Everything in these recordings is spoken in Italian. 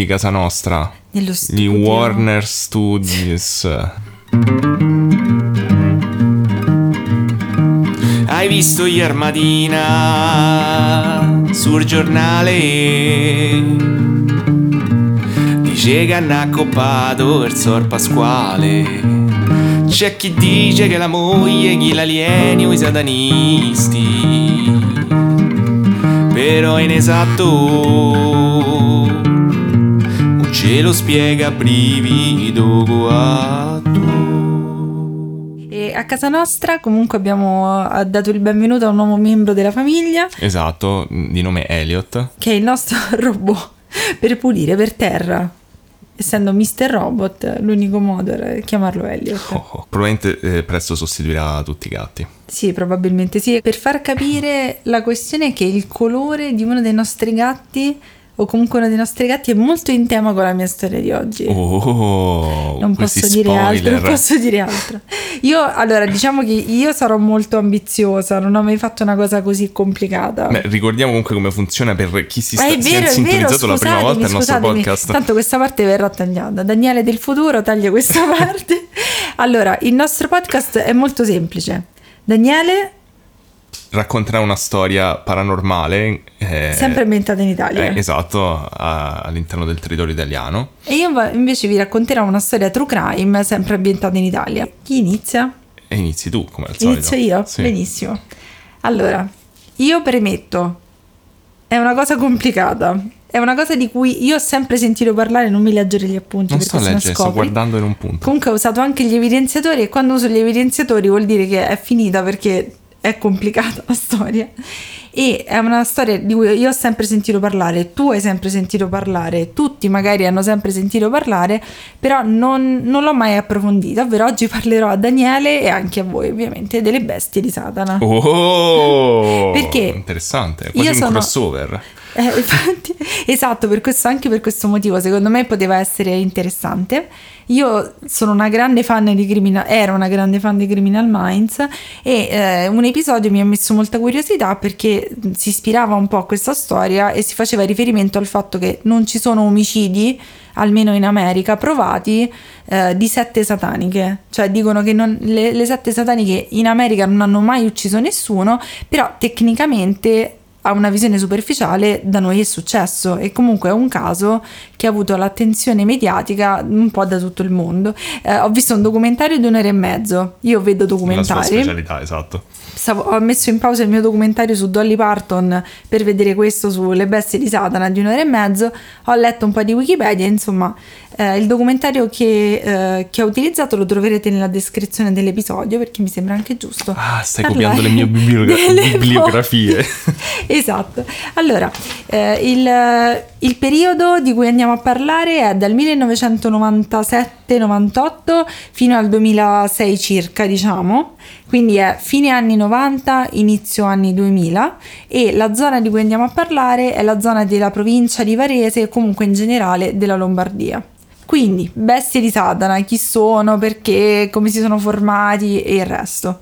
di casa nostra, Nello di studio. Warner Studios. Hai visto ieri mattina sul giornale? Dice che hanno accoppato il sor Pasquale. C'è chi dice che la moglie gli l'alieni o i satanisti. Però è inesatto. Ce lo spiega brivido guatto. E a casa nostra comunque abbiamo ha dato il benvenuto a un nuovo membro della famiglia, Esatto, di nome Elliot. che è il nostro robot per pulire per terra. Essendo Mr. Robot, l'unico modo era chiamarlo Elliot. Oh, oh. Probabilmente eh, presto sostituirà tutti i gatti. Sì, probabilmente sì. Per far capire la questione è che il colore di uno dei nostri gatti, o comunque uno dei nostri gatti, è molto in tema con la mia storia di oggi. Oh, non posso dire altro, spoiler. non posso dire altro. Io, allora, diciamo che io sarò molto ambiziosa, non ho mai fatto una cosa così complicata. Beh, ricordiamo comunque come funziona per chi si sta si è vero, vero, sintonizzato la prima volta il nostro podcast. Tanto questa parte verrà tagliata. Daniele del futuro taglia questa parte. allora, il nostro podcast è molto semplice. Daniele, Racconterà una storia paranormale. eh, sempre ambientata in Italia. eh, esatto, a- all'interno del territorio italiano. E io invece vi racconterò una storia true crime, sempre ambientata in Italia. Chi inizia? E inizi tu, come al solito. Inizio io? Sì. Benissimo. Allora, io premetto, è una cosa complicata. È una cosa di cui io ho sempre sentito parlare, non mi leggere gli appunti Non sto leggere, sto guardando in un punto. Comunque ho usato anche gli evidenziatori e quando uso gli evidenziatori vuol dire che è finita perché è complicata la storia. E è una storia di cui io ho sempre sentito parlare, tu hai sempre sentito parlare, tutti magari hanno sempre sentito parlare, però non, non l'ho mai approfondita. Ovvero oggi parlerò a Daniele e anche a voi ovviamente delle bestie di Satana. Oh! Perché Interessante, è quasi un sono- crossover. Eh, infatti, esatto, per questo, anche per questo motivo, secondo me poteva essere interessante. Io sono una grande fan di Criminal, ero una grande fan di Criminal Minds e eh, un episodio mi ha messo molta curiosità perché si ispirava un po' a questa storia e si faceva riferimento al fatto che non ci sono omicidi, almeno in America, provati eh, di sette sataniche. Cioè dicono che non- le, le sette sataniche in America non hanno mai ucciso nessuno, però tecnicamente a una visione superficiale da noi è successo e comunque è un caso che ha avuto l'attenzione mediatica un po' da tutto il mondo. Eh, ho visto un documentario di un'ora e mezzo, io vedo La sua documentari, specialità, esatto. Stavo- ho messo in pausa il mio documentario su Dolly Parton per vedere questo sulle bestie di Satana di un'ora e mezzo, ho letto un po' di Wikipedia, insomma eh, il documentario che, eh, che ho utilizzato lo troverete nella descrizione dell'episodio perché mi sembra anche giusto. Ah, stai parlare copiando le mie bibliogra- bibliografie. esatto. Allora, eh, il, il periodo di cui andiamo a parlare è dal 1997-98 fino al 2006 circa, diciamo. Quindi è fine anni 90, inizio anni 2000 e la zona di cui andiamo a parlare è la zona della provincia di Varese e comunque in generale della Lombardia. Quindi, bestie di Satana, chi sono, perché, come si sono formati e il resto.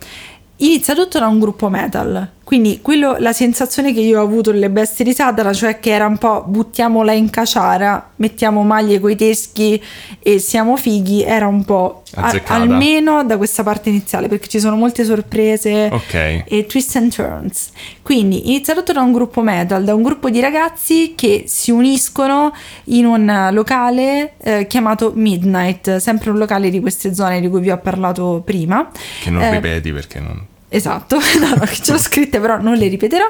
Inizia tutto da un gruppo metal, quindi quello, la sensazione che io ho avuto nelle bestie di Satana, cioè che era un po' buttiamola in caciara, mettiamo maglie coi teschi e siamo fighi, era un po' a- almeno da questa parte iniziale, perché ci sono molte sorprese Ok. e twist and turns. Quindi inizia tutto da un gruppo metal, da un gruppo di ragazzi che si uniscono in un locale eh, chiamato Midnight, sempre un locale di queste zone di cui vi ho parlato prima. Che non Eh, ripeti perché non... Esatto, no, no, ce l'ho scritte però non le ripeterò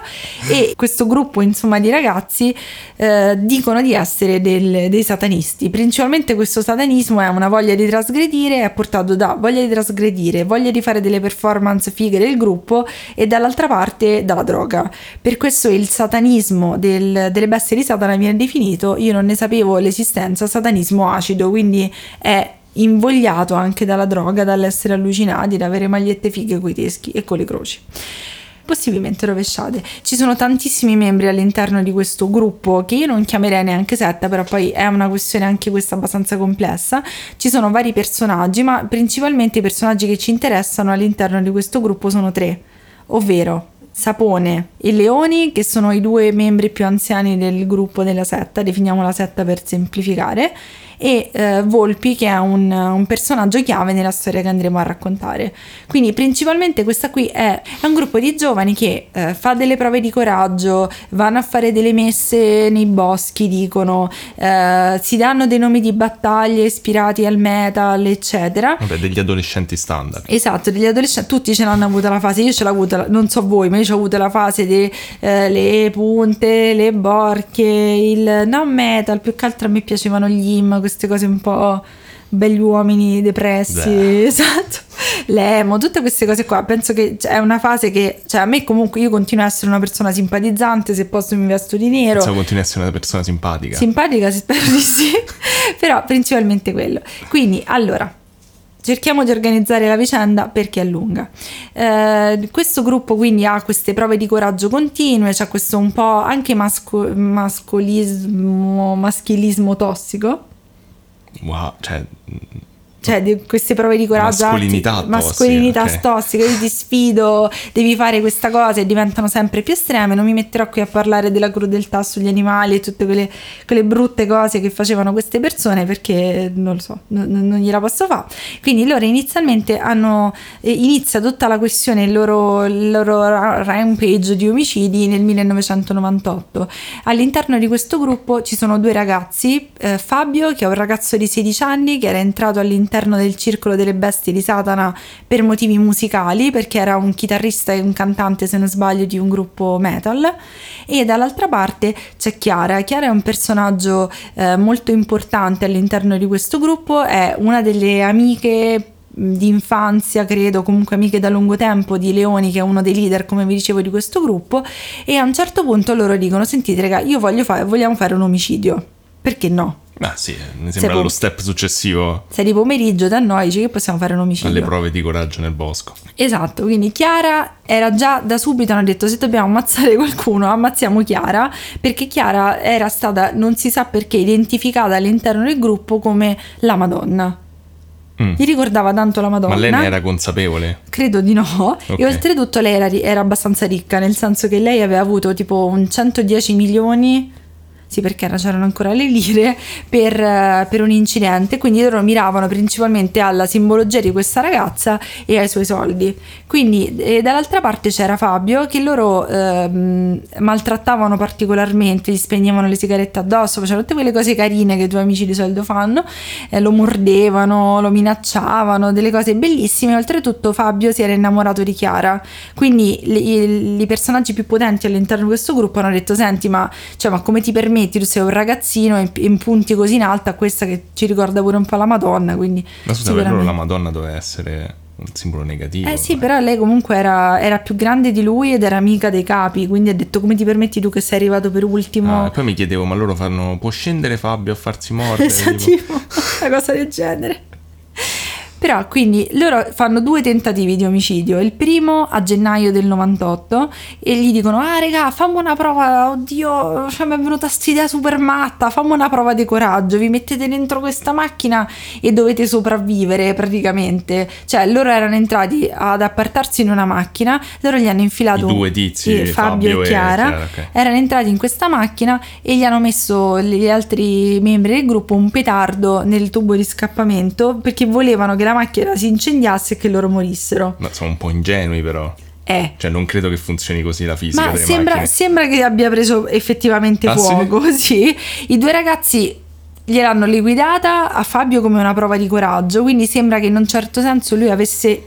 e questo gruppo insomma di ragazzi eh, dicono di essere del- dei satanisti, principalmente questo satanismo è una voglia di trasgredire, è portato da voglia di trasgredire, voglia di fare delle performance fighe del gruppo e dall'altra parte dalla droga. Per questo il satanismo del- delle bestie di Satana viene definito, io non ne sapevo l'esistenza, satanismo acido, quindi è invogliato anche dalla droga, dall'essere allucinati, da avere magliette fighe coi teschi e con le croci. Possibilmente rovesciate. Ci sono tantissimi membri all'interno di questo gruppo che io non chiamerei neanche setta, però poi è una questione anche questa abbastanza complessa. Ci sono vari personaggi, ma principalmente i personaggi che ci interessano all'interno di questo gruppo sono tre, ovvero Sapone e Leoni, che sono i due membri più anziani del gruppo della setta, definiamo la setta per semplificare, e eh, Volpi che è un, un, personaggio chiave nella storia che andremo a raccontare. Quindi principalmente questa qui è, è un gruppo di giovani che eh, fa delle prove di coraggio, vanno a fare delle messe nei boschi, dicono, eh, si danno dei nomi di battaglie ispirati al metal, eccetera. Vabbè, degli adolescenti standard. Esatto, degli adolescenti, tutti ce l'hanno avuta la fase, io ce l'ho avuta, non so voi, ma io ho avuto la fase delle eh, punte, le borchie, il non metal, più che altro a me piacevano gli him, queste cose un po' belli uomini depressi, Beh. esatto. L'emo, tutte queste cose qua, penso che è una fase che, cioè a me comunque io continuo a essere una persona simpatizzante, se posso mi vesto di nero. Penso continui a essere una persona simpatica. Simpatica, spero di sì, però principalmente quello. Quindi, allora, cerchiamo di organizzare la vicenda perché è lunga. Eh, questo gruppo quindi ha queste prove di coraggio continue, c'è questo un po' anche masco- mascolismo, maschilismo tossico Wow, cioè cioè di queste prove di coraggio mascolinità, tossica, mascolinità okay. tossica io ti sfido devi fare questa cosa e diventano sempre più estreme. Non mi metterò qui a parlare della crudeltà sugli animali e tutte quelle, quelle brutte cose che facevano queste persone perché non lo so non, non gliela posso fare quindi loro inizialmente hanno eh, inizia tutta la questione il loro, il loro rampage di omicidi nel 1998 all'interno di questo gruppo ci sono due ragazzi eh, Fabio che è un ragazzo di 16 anni che era entrato all'interno all'interno del circolo delle bestie di Satana per motivi musicali, perché era un chitarrista e un cantante, se non sbaglio, di un gruppo metal. E dall'altra parte c'è Chiara. Chiara è un personaggio eh, molto importante all'interno di questo gruppo, è una delle amiche di infanzia, credo, comunque amiche da lungo tempo di Leoni, che è uno dei leader, come vi dicevo, di questo gruppo, e a un certo punto loro dicono: Sentite, raga, io voglio fare, vogliamo fare un omicidio. Perché no? Ah sì, mi sembra lo step successivo. Sei di pomeriggio da noi, dici che possiamo fare un omicidio. Alle prove di coraggio nel bosco. Esatto, quindi Chiara era già da subito, hanno detto se dobbiamo ammazzare qualcuno, ammazziamo Chiara, perché Chiara era stata, non si sa perché, identificata all'interno del gruppo come la Madonna. Mm. Gli ricordava tanto la Madonna. Ma lei ne era consapevole? Credo di no. Okay. E oltretutto lei era, era abbastanza ricca, nel senso che lei aveva avuto tipo un 110 milioni sì perché c'erano ancora le lire, per, eh, per, un incidente, quindi loro miravano principalmente alla simbologia di questa ragazza e ai suoi soldi. Quindi dall'altra parte c'era Fabio che loro eh, maltrattavano particolarmente, gli spegnevano le sigarette addosso, facevano tutte quelle cose carine che i tuoi amici di solito fanno, eh, lo mordevano, lo minacciavano, delle cose bellissime. Oltretutto Fabio si era innamorato di Chiara, quindi i personaggi più potenti all'interno di questo gruppo hanno detto senti ma, cioè, ma come ti permetti metti tu sei un ragazzino e impunti così in alto a questa che ci ricorda pure un po' la Madonna. Quindi Ma scusa, per loro la Madonna doveva essere un simbolo negativo. Eh sì, però lei comunque era, era, più grande di lui ed era amica dei capi, quindi ha detto come ti permetti tu che sei arrivato per ultimo. Ah, e poi mi chiedevo, ma loro fanno, può scendere Fabio a farsi mordere? Esatto, tipo, una cosa del genere. Però quindi loro fanno due tentativi di omicidio, il primo a gennaio del 98 e gli dicono ah raga fammi una prova, oddio cioè, mi è venuta questa super matta, fammi una prova di coraggio, vi mettete dentro questa macchina e dovete sopravvivere praticamente, cioè loro erano entrati ad appartarsi in una macchina, loro gli hanno infilato I due tizi, Fabio, Fabio, e Chiara, Chiara okay. erano entrati in questa macchina e gli hanno messo gli altri membri del gruppo un petardo nel tubo di scappamento perché volevano che la macchina si incendiasse e che loro morissero. Ma sono un po' ingenui però. Eh. Cioè, non credo che funzioni così la fisica. Ma sembra, sembra, che abbia preso effettivamente ah, fuoco. Sì? sì. I due ragazzi gliel'hanno liquidata a Fabio come una prova di coraggio. Quindi sembra che in un certo senso lui avesse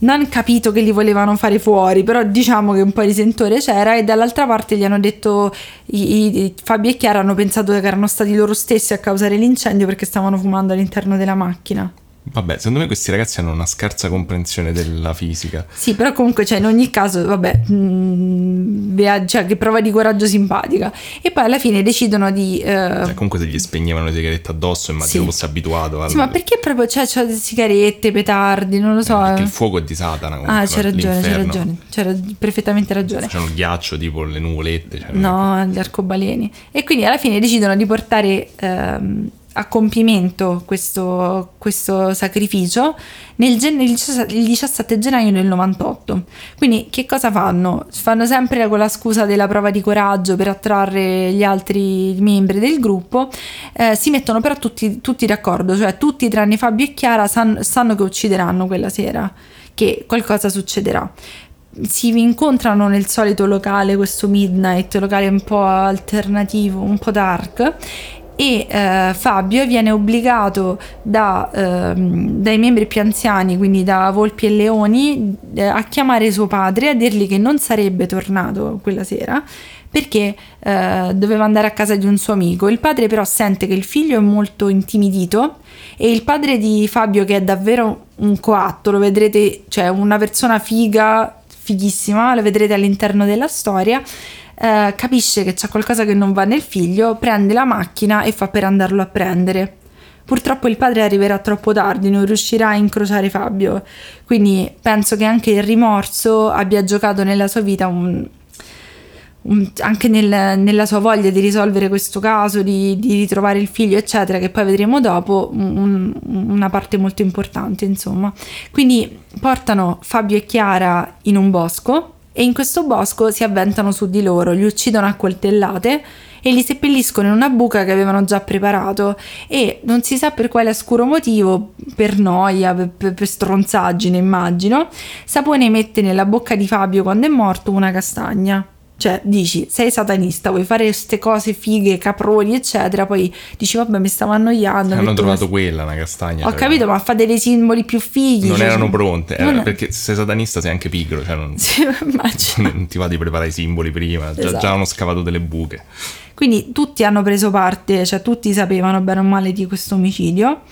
non capito che li volevano fare fuori, però diciamo che un po' di sentore c'era e dall'altra parte gli hanno detto, i, i, Fabio e Chiara hanno pensato che erano stati loro stessi a causare l'incendio perché stavano fumando all'interno della macchina. Vabbè, secondo me questi ragazzi hanno una scarsa comprensione della fisica. Sì, però comunque, cioè, in ogni caso, vabbè, mh, mm, cioè, che prova di coraggio simpatica. E poi alla fine decidono di... Uh... Cioè, comunque se gli spegnevano le sigarette addosso, immagino sì. fosse abituato. Al... Sì, ma perché proprio, cioè, c'è sigarette, petardi, non lo so. Eh, perché il fuoco è di Satana. Comunque, ah, c'è ragione, c'è ragione, c'era perfettamente ragione. Facevano ghiaccio, tipo le nuvolette. Cioè, no, gli arcobaleni. E quindi alla fine decidono di portare... Ehm, a compimento questo, questo sacrificio nel il 17 gennaio del 98. Quindi che cosa fanno? Fanno sempre con la scusa della prova di coraggio per attrarre gli altri membri del gruppo, eh, si mettono però tutti, tutti, d'accordo, cioè tutti tranne Fabio e Chiara san- sanno che uccideranno quella sera, che qualcosa succederà si incontrano nel solito locale, questo Midnight, locale un po' alternativo, un po' dark, e eh, Fabio viene obbligato da, eh, dai membri più anziani, quindi da Volpi e Leoni, eh, a chiamare suo padre a dirgli che non sarebbe tornato quella sera perché eh, doveva andare a casa di un suo amico. Il padre però sente che il figlio è molto intimidito e il padre di Fabio, che è davvero un coatto, lo vedrete, cioè una persona figa, fighissima, lo vedrete all'interno della storia, eh, capisce che c'è qualcosa che non va nel figlio, prende la macchina e fa per andarlo a prendere. Purtroppo il padre arriverà troppo tardi, non riuscirà a incrociare Fabio, quindi penso che anche il rimorso abbia giocato nella sua vita un, anche nel, nella sua voglia di risolvere questo caso, di, di, ritrovare il figlio, eccetera, che poi vedremo dopo, un, una parte molto importante, insomma. Quindi portano Fabio e Chiara in un bosco e in questo bosco si avventano su di loro, li uccidono a coltellate e li seppelliscono in una buca che avevano già preparato e non si sa per quale oscuro motivo, per noia, per, per stronzaggine immagino, Sapone mette nella bocca di Fabio quando è morto una castagna. Cioè, dici, sei satanista, vuoi fare queste cose fighe, caproni, eccetera, poi dici, vabbè, mi stavo annoiando. Hanno trovato una... quella, una castagna. Ho cioè, capito, ma fa dei simboli più fighi. Non cioè, erano pronte, non... perché se sei satanista sei anche pigro, cioè non, sì, non ti va di preparare i simboli prima, esatto. già, già hanno scavato delle buche. Quindi tutti hanno preso parte, cioè tutti sapevano bene o male di questo omicidio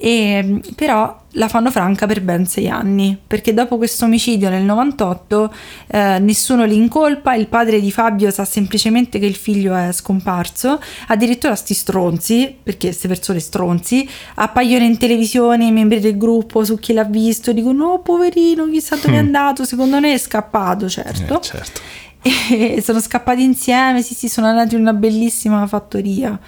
e, però la fanno franca per ben sei anni perché dopo questo omicidio nel 98 eh, nessuno li incolpa il padre di Fabio sa semplicemente che il figlio è scomparso addirittura sti stronzi perché queste persone stronzi appaiono in televisione i membri del gruppo su chi l'ha visto dicono oh poverino chissà dove è mm. andato secondo me è scappato certo, eh, certo. e sono scappati insieme sì sì sono andati in una bellissima fattoria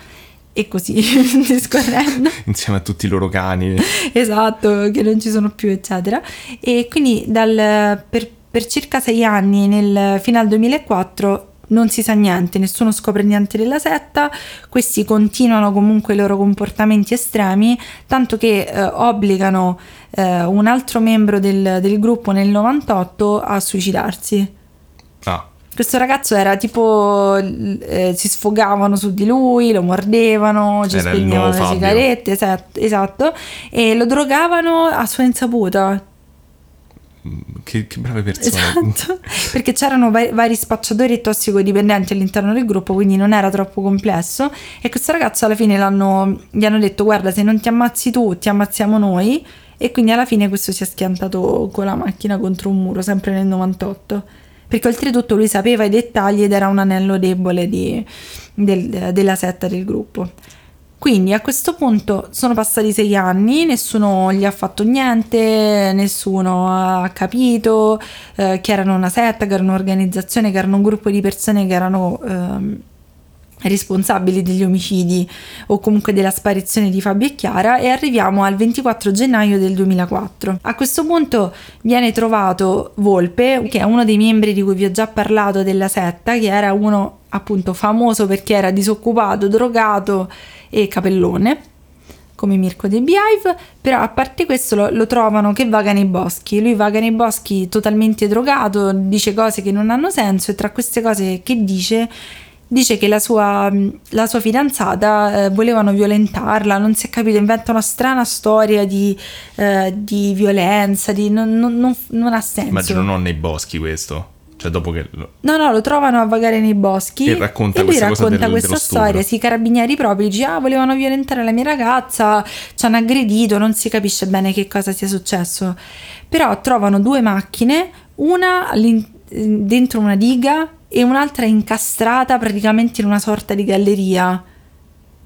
e così discorrendo insieme a tutti i loro cani esatto che non ci sono più eccetera e quindi dal, per, per circa sei anni nel, fino al 2004 non si sa niente, nessuno scopre niente della setta, questi continuano comunque i loro comportamenti estremi, tanto che eh, obbligano eh, un altro membro del, del, gruppo nel 98 a suicidarsi. Ah. Questo ragazzo era tipo, eh, si sfogavano su di lui, lo mordevano, ci era spegnevano le sigarette, esatto, esatto, e lo drogavano a sua insaputa. Mm, che, che brave persone. Esatto, perché c'erano vari, vari spacciatori e tossicodipendenti all'interno del gruppo, quindi non era troppo complesso. E questo ragazzo alla fine gli hanno detto: Guarda, se non ti ammazzi tu, ti ammazziamo noi. E quindi alla fine questo si è schiantato con la macchina contro un muro, sempre nel 98 perché oltretutto lui sapeva i dettagli ed era un anello debole di, del, della setta del gruppo. Quindi a questo punto sono passati sei anni, nessuno gli ha fatto niente, nessuno ha capito eh, che erano una setta, che era un'organizzazione, che erano un gruppo di persone che erano eh, responsabili degli omicidi o comunque della sparizione di Fabio e Chiara e arriviamo al 24 gennaio del 2004. A questo punto viene trovato Volpe, che è uno dei membri di cui vi ho già parlato della setta, che era uno appunto famoso perché era disoccupato, drogato e capellone come Mirko dei Beehive, però a parte questo lo, lo, trovano che vaga nei boschi, lui vaga nei boschi totalmente drogato, dice cose che non hanno senso e tra queste cose che dice dice che la sua, la sua fidanzata eh, volevano violentarla, non si è capito, inventa una strana storia di, eh, di violenza, di, non, non, non, ha senso. Immagino non nei boschi questo. Cioè, dopo che. No, no, lo trovano a vagare nei boschi. E racconta e lui racconta del, questa storia. Sì, i carabinieri proprio dice: Ah, volevano violentare la mia ragazza, ci hanno aggredito, non si capisce bene che cosa sia successo. Però trovano due macchine, una dentro una diga e un'altra incastrata praticamente in una sorta di galleria.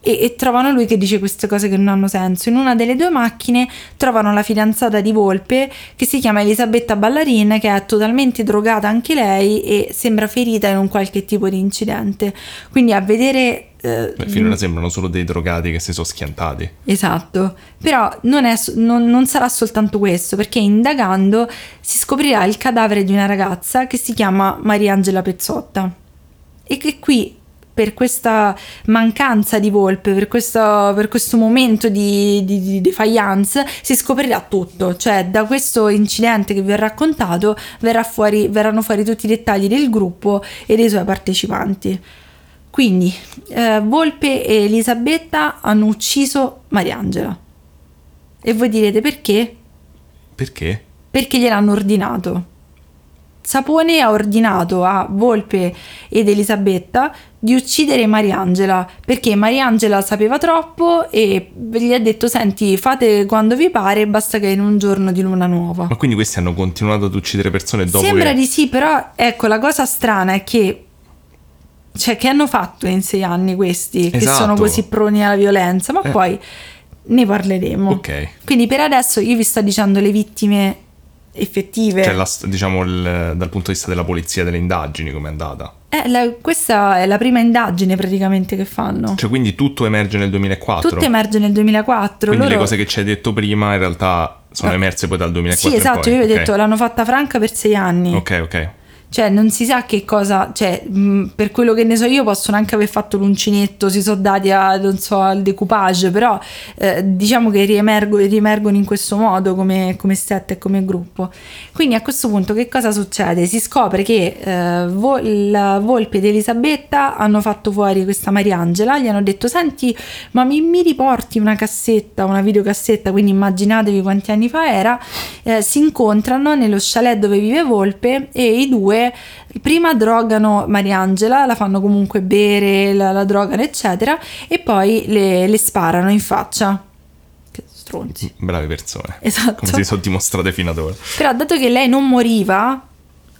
E, e, trovano lui che dice queste cose che non hanno senso. In una delle due macchine trovano la fidanzata di Volpe che si chiama Elisabetta Ballarin, che è totalmente drogata anche lei e sembra ferita in un qualche tipo di incidente. Quindi a vedere eh, Beh, finora sembrano solo dei drogati che si sono schiantati. Esatto, però non, è, non, non, sarà soltanto questo, perché indagando si scoprirà il cadavere di una ragazza che si chiama Mariangela Pezzotta e che qui per questa mancanza di volpe, per questo, per questo momento di, di, di, defiance, si scoprirà tutto. Cioè, da questo incidente che vi ho raccontato verrà fuori, verranno fuori tutti i dettagli del gruppo e dei suoi partecipanti. Quindi, eh, Volpe e Elisabetta hanno ucciso Mariangela. E voi direte perché? Perché? Perché gliel'hanno ordinato. Sapone ha ordinato a Volpe ed Elisabetta di uccidere Mariangela perché Mariangela sapeva troppo e gli ha detto senti fate quando vi pare basta che in un giorno di luna nuova ma quindi questi hanno continuato ad uccidere persone dopo sembra che... di sì però ecco la cosa strana è che cioè che hanno fatto in sei anni questi esatto. che sono esatto. così proni alla violenza ma eh. poi ne parleremo ok quindi per adesso io vi sto dicendo le vittime effettive. Cioè, la, diciamo, il, dal punto di vista della polizia, delle indagini, come è andata? Eh, la, questa è la prima indagine praticamente che fanno. Cioè, quindi tutto emerge nel 2004? Tutto emerge nel 2004. Quindi Loro... le cose che ci hai detto prima in realtà sono no. emerse poi dal 2004 Sì, esatto, io vi ho okay. detto l'hanno fatta franca per sei anni. Ok, ok cioè non si sa che cosa, cioè mh, per quello che ne so io possono anche aver fatto l'uncinetto, si sono dati a, non so, al decoupage, però eh, diciamo che riemergo, riemergono in questo modo come, come set e come gruppo. Quindi a questo punto che cosa succede? Si scopre che eh, Vol- la Volpe ed Elisabetta hanno fatto fuori questa Mariangela, gli hanno detto senti ma mi, mi riporti una cassetta, una videocassetta, quindi immaginatevi quanti anni fa era, eh, si incontrano nello chalet dove vive Volpe e i due prima drogano Mariangela, la fanno comunque bere, la, la drogano eccetera e poi le, le sparano in faccia. Stronzi. Brave persone. Esatto. Come si sono dimostrate fino ad ora. Però dato che lei non moriva,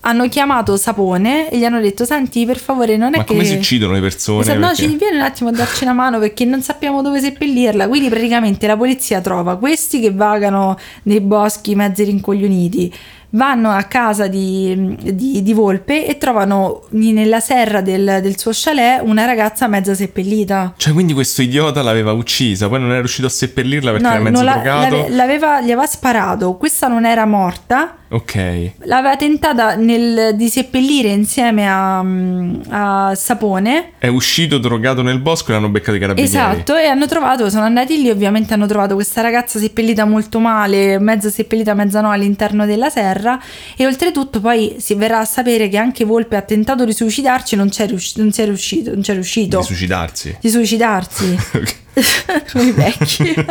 hanno chiamato Sapone e gli hanno detto senti per favore non è Ma che... Ma come si uccidono le persone? Esatto, perché... No, ci viene un attimo a darci una mano perché non sappiamo dove seppellirla. Quindi praticamente la polizia trova questi che vagano nei boschi mezzi rincoglioniti vanno a casa di, di, di Volpe e trovano nella serra del, del, suo chalet una ragazza mezza seppellita. Cioè, quindi questo idiota l'aveva uccisa, poi non è riuscito a seppellirla perché no, era mezzo la, drogato. L'aveva, gli aveva sparato, questa non era morta. Ok. L'aveva tentata nel, di seppellire insieme a, a, Sapone. È uscito drogato nel bosco e l'hanno beccato i carabinieri. Esatto, e hanno trovato, sono andati lì, ovviamente hanno trovato questa ragazza seppellita molto male, mezza seppellita, mezza no, all'interno della serra terra e oltretutto poi si verrà a sapere che anche Volpe ha tentato di suicidarci non c'è, riusci- non c'è riuscito non c'è riuscito. Di suicidarsi? Di suicidarsi. Come i vecchi.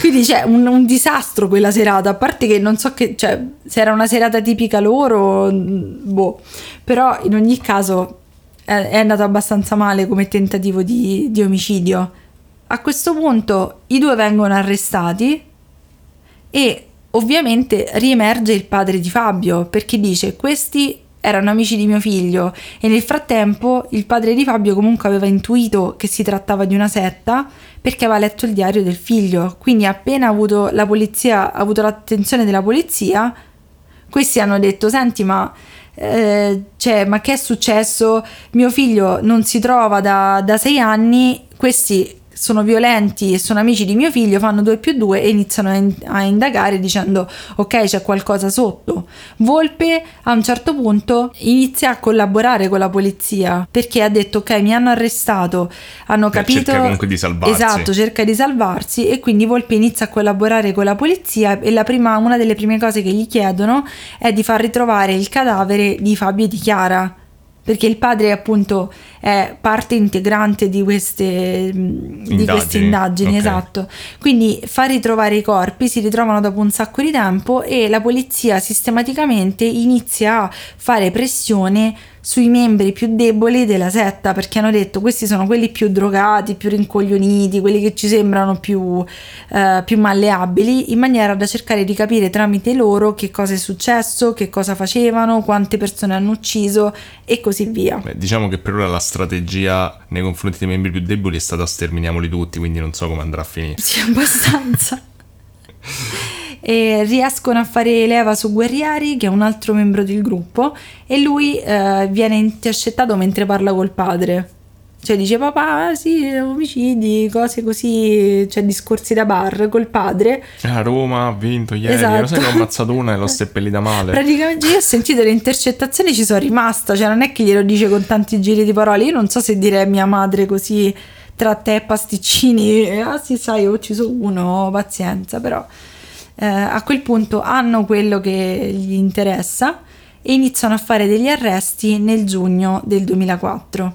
Quindi c'è un, un, disastro quella serata a parte che non so che cioè se era una serata tipica loro boh. Però in ogni caso è, è andato abbastanza male come tentativo di, di omicidio. A questo punto i due vengono arrestati e Ovviamente riemerge il padre di Fabio perché dice questi erano amici di mio figlio e nel frattempo il padre di Fabio comunque aveva intuito che si trattava di una setta perché aveva letto il diario del figlio. Quindi appena avuto la polizia, avuto l'attenzione della polizia, questi hanno detto senti ma eh, cioè, ma che è successo? Mio figlio non si trova da, da sei anni, questi sono violenti e sono amici di mio figlio, fanno 2 più 2 e iniziano a, in- a, indagare dicendo ok c'è qualcosa sotto. Volpe a un certo punto inizia a collaborare con la polizia perché ha detto ok mi hanno arrestato, hanno capito... Cerca comunque di salvarsi. Esatto, cerca di salvarsi e quindi Volpe inizia a collaborare con la polizia e prima, una delle prime cose che gli chiedono è di far ritrovare il cadavere di Fabio e di Chiara perché il padre appunto è parte integrante di queste indagini, di queste indagini okay. esatto. Quindi fa ritrovare i corpi, si ritrovano dopo un sacco di tempo e la polizia sistematicamente inizia a fare pressione sui membri più deboli della setta perché hanno detto questi sono quelli più drogati, più rincoglioniti, quelli che ci sembrano più, eh, più malleabili, in maniera da cercare di capire tramite loro che cosa è successo, che cosa facevano, quante persone hanno ucciso e così via. Beh, diciamo che per ora la strategia nei confronti dei membri più deboli è stata sterminiamoli tutti, quindi non so come andrà a finire. Sì, abbastanza. e riescono a fare leva su Guerrieri, che è un altro membro del gruppo, e lui eh, viene intercettato mentre parla col padre. Cioè dice papà, sì, omicidi, cose così, cioè discorsi da bar col padre. A Roma ha vinto ieri, Esatto. lo sai che ho ammazzato una e l'ho seppellita male. Praticamente io ho sentito le intercettazioni ci sono rimasta, cioè non è che glielo dice con tanti giri di parole, io non so se dire a mia madre così tra te e pasticcini, ah sì sai ho ucciso uno, pazienza, però eh, a quel punto hanno quello che gli interessa e iniziano a fare degli arresti nel giugno del 2004.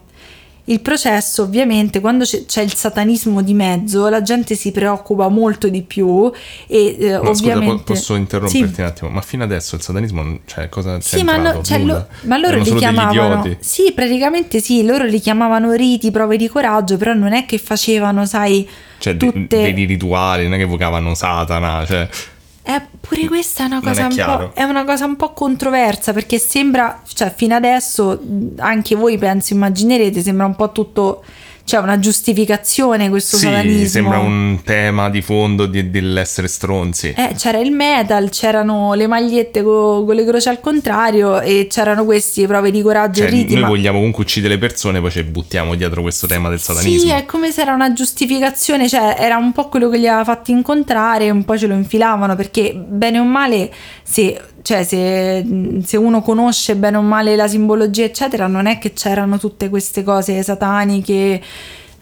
Il processo, ovviamente, quando c'è, il satanismo di mezzo, la gente si preoccupa molto di più e eh, Ma scusa, ovviamente... posso interromperti Sì. un attimo? Ma fino adesso il satanismo, cioè, cosa c'è Sì, ma, no- cioè, lo- ma loro Erano li chiamavano. Sì, praticamente sì, loro li chiamavano riti, prove di coraggio, però non è che facevano, sai, Cioè, tutte. dei rituali, non è che evocavano Satana, cioè... Eh, pure questa è una cosa è un. È una cosa un po' controversa perché sembra, cioè, fino adesso anche voi penso immaginerete, sembra un po' tutto. Cioè, una giustificazione questo Sì, satanismo. sembra un tema di fondo di- dell'essere stronzi. Eh, c'era il metal, c'erano le magliette co- con, le croci al contrario e c'erano questi prove di coraggio Cioè, e riti. noi ma- vogliamo comunque uccidere le persone, poi ci buttiamo dietro questo tema del satanismo. Sì, è come se era una giustificazione, cioè era un po' quello che li aveva fatti incontrare, un po' ce lo infilavano, perché bene o male, se, cioè, se, se uno conosce bene o male la simbologia, eccetera, non è che c'erano tutte queste cose sataniche,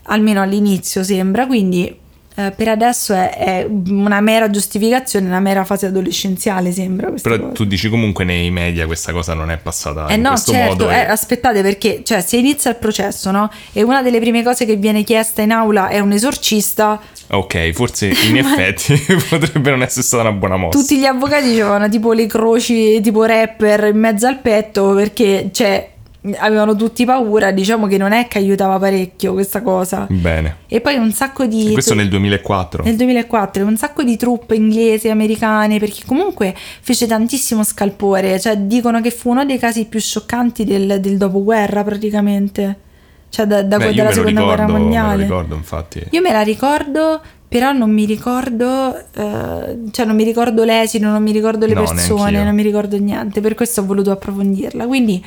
almeno all'inizio sembra, quindi eh, per adesso è, è una mera giustificazione, una mera fase adolescenziale sembra. Però cosa. tu dici comunque nei media questa cosa non è passata Eh in no, questo certo, modo. eh, aspettate perché, cioè, se inizia il processo, no? E una delle prime cose che viene chiesta in aula è un esorcista, Ok, forse in effetti potrebbe non essere stata una buona mossa. tutti gli avvocati avevano tipo le croci tipo rapper in mezzo al petto perché, cioè, avevano tutti paura, diciamo che non è che aiutava parecchio questa cosa. Bene. E poi un sacco di... Questo nel 2004. Nel 2004 un sacco di truppe inglesi, americane, perché comunque fece tantissimo scalpore, cioè dicono che fu uno dei casi più scioccanti del, del dopoguerra praticamente, cioè da, da Beh, dalla me seconda ricordo, guerra me lo mondiale. ricordo infatti. Io me la ricordo, però non mi ricordo, eh, cioè non mi ricordo l'esito, non mi ricordo le No, persone, neanch'io. non mi ricordo niente, per questo ho voluto approfondirla. Quindi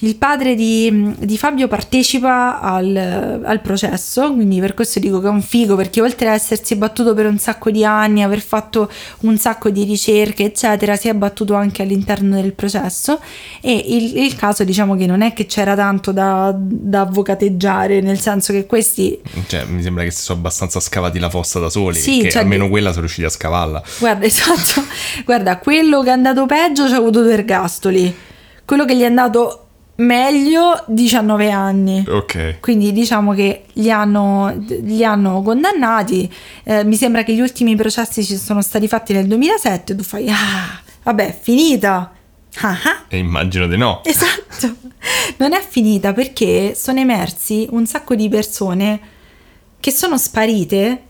il padre di, di Fabio partecipa al, al processo, quindi per questo dico che è un figo, perché oltre a essersi battuto per un sacco di anni, aver fatto un sacco di ricerche, eccetera, si è battuto anche all'interno del processo e il, il caso diciamo che non è che c'era tanto da, da avvocateggiare, nel senso che questi Cioè, mi sembra che si sono abbastanza scavati la fossa da soli. Sì, che cioè, almeno quella sono riusciti a scavarla. Guarda, esatto. Guarda, quello che è andato peggio ci ha avuto due ergastoli. Quello che gli è andato meglio 19 anni. Ok. Quindi diciamo che li hanno, li hanno condannati. Eh, mi sembra che gli ultimi processi ci sono stati fatti nel 2007. Tu fai, ah, vabbè, finita. Ah, ah. E immagino di no. Esatto, non è finita perché sono emersi un sacco di persone che sono sparite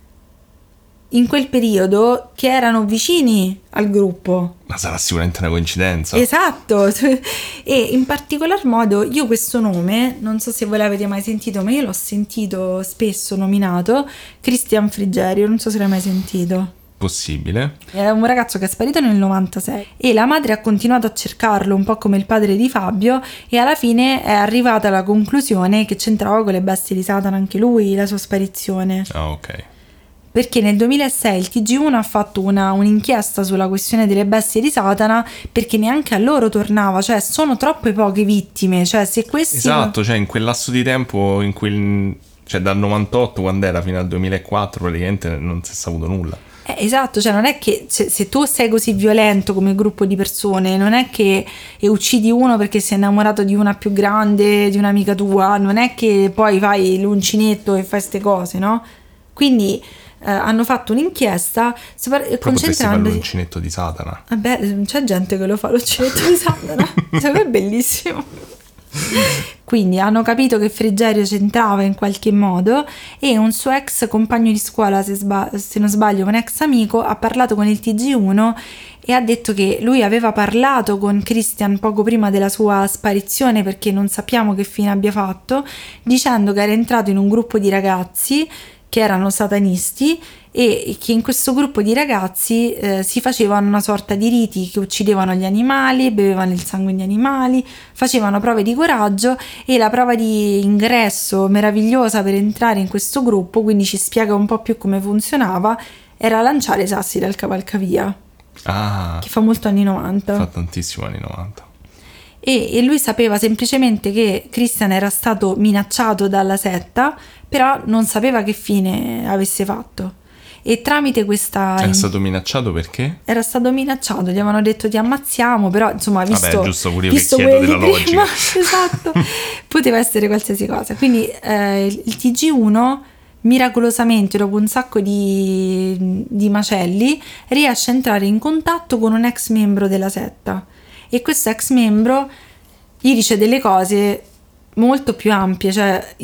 in quel periodo che erano vicini al gruppo. Ma sarà sicuramente una coincidenza. Esatto, e in particolar modo io questo nome, non so se voi l'avete mai sentito, ma io l'ho sentito spesso nominato, Christian Frigerio, non so se l'hai mai sentito. Possibile. È un ragazzo che è sparito nel 96 e la madre ha continuato a cercarlo un po' come il padre di Fabio e alla fine è arrivata alla conclusione che c'entrava con le bestie di Satana anche lui, la sua sparizione. Ah, ok. Perché nel 2006 il TG1 ha fatto una- un'inchiesta sulla questione delle bestie di Satana perché neanche a loro tornava, cioè sono troppe poche vittime, cioè se questi... Esatto, cioè in quel lasso di tempo in cui... Cioè dal 98 quando era fino al 2004 praticamente non si è saputo nulla. Eh, esatto, cioè non è che se, se tu sei così violento come gruppo di persone, non è che uccidi uno perché sei innamorato di una più grande, di un'amica tua, non è che poi fai l'uncinetto e fai queste cose, no? Quindi eh, hanno fatto un'inchiesta fare concentrandosi... l'uncinetto di Satana. Vabbè, c'è gente che lo fa l'uncinetto di Satana. Secondo me è bellissimo. Quindi hanno capito che Frigerio c'entrava in qualche modo e un suo ex compagno di scuola, se, sba- se non sbaglio, un ex amico, ha parlato con il TG1 e ha detto che lui aveva parlato con Christian poco prima della sua sparizione perché non sappiamo che fine abbia fatto, dicendo che era entrato in un gruppo di ragazzi che erano satanisti e che in questo gruppo di ragazzi eh, si facevano una sorta di riti che uccidevano gli animali, bevevano il sangue degli animali, facevano prove di coraggio e la prova di ingresso meravigliosa per entrare in questo gruppo, quindi ci spiega un po' più come funzionava, era lanciare sassi dal cavalcavia, Ah, che fa molto anni 90. fa tantissimo anni 90. E, e lui sapeva semplicemente che Christian era stato minacciato dalla setta, però non sapeva che fine avesse fatto. E tramite questa... È stato minacciato perché? Era stato minacciato, gli avevano detto ti ammazziamo, però insomma, visto, Vabbè, giusto, pure io che visto chiedo quelli della prima, logica. esatto, poteva essere qualsiasi cosa. Quindi eh, il TG1 miracolosamente dopo un sacco di, di macelli riesce a entrare in contatto con un ex membro della setta e questo ex membro gli dice delle cose molto più ampie, cioè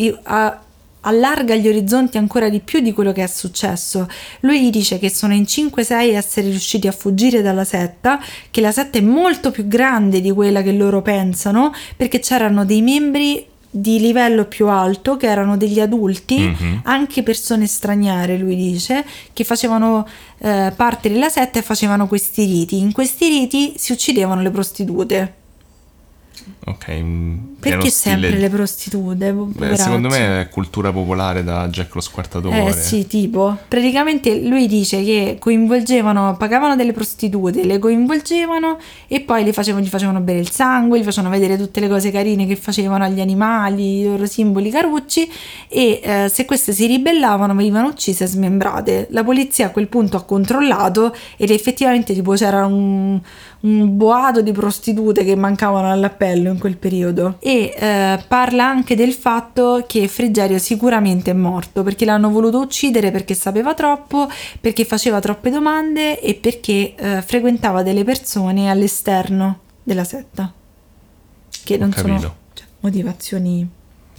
allarga gli orizzonti ancora di più di quello che è successo. Lui gli dice che sono in 5-6 a essere riusciti a fuggire dalla setta, che la setta è molto più grande di quella che loro pensano, perché c'erano dei membri di livello più alto che erano degli adulti, Mhm. anche persone straniere, lui dice, che facevano eh, parte della setta e facevano questi riti. In questi riti si uccidevano le prostitute. Ok. mm, Perché stile- sempre le prostitute? Beh, secondo me è cultura popolare da Jack lo squartatore. Eh sì, tipo, praticamente lui dice che coinvolgevano, pagavano delle prostitute, le coinvolgevano e poi facevano, gli facevano bere il sangue, gli facevano vedere tutte le cose carine che facevano agli animali, i loro simboli carucci e eh, se queste si ribellavano venivano uccise e smembrate. La polizia a quel punto ha controllato ed effettivamente tipo c'era un, un boato di prostitute che mancavano all'appello in quel periodo e eh, parla anche del fatto che Frigerio sicuramente è morto perché l'hanno voluto uccidere perché sapeva troppo, perché faceva troppe domande e perché eh, frequentava delle persone all'esterno della setta che non sono cioè, motivazioni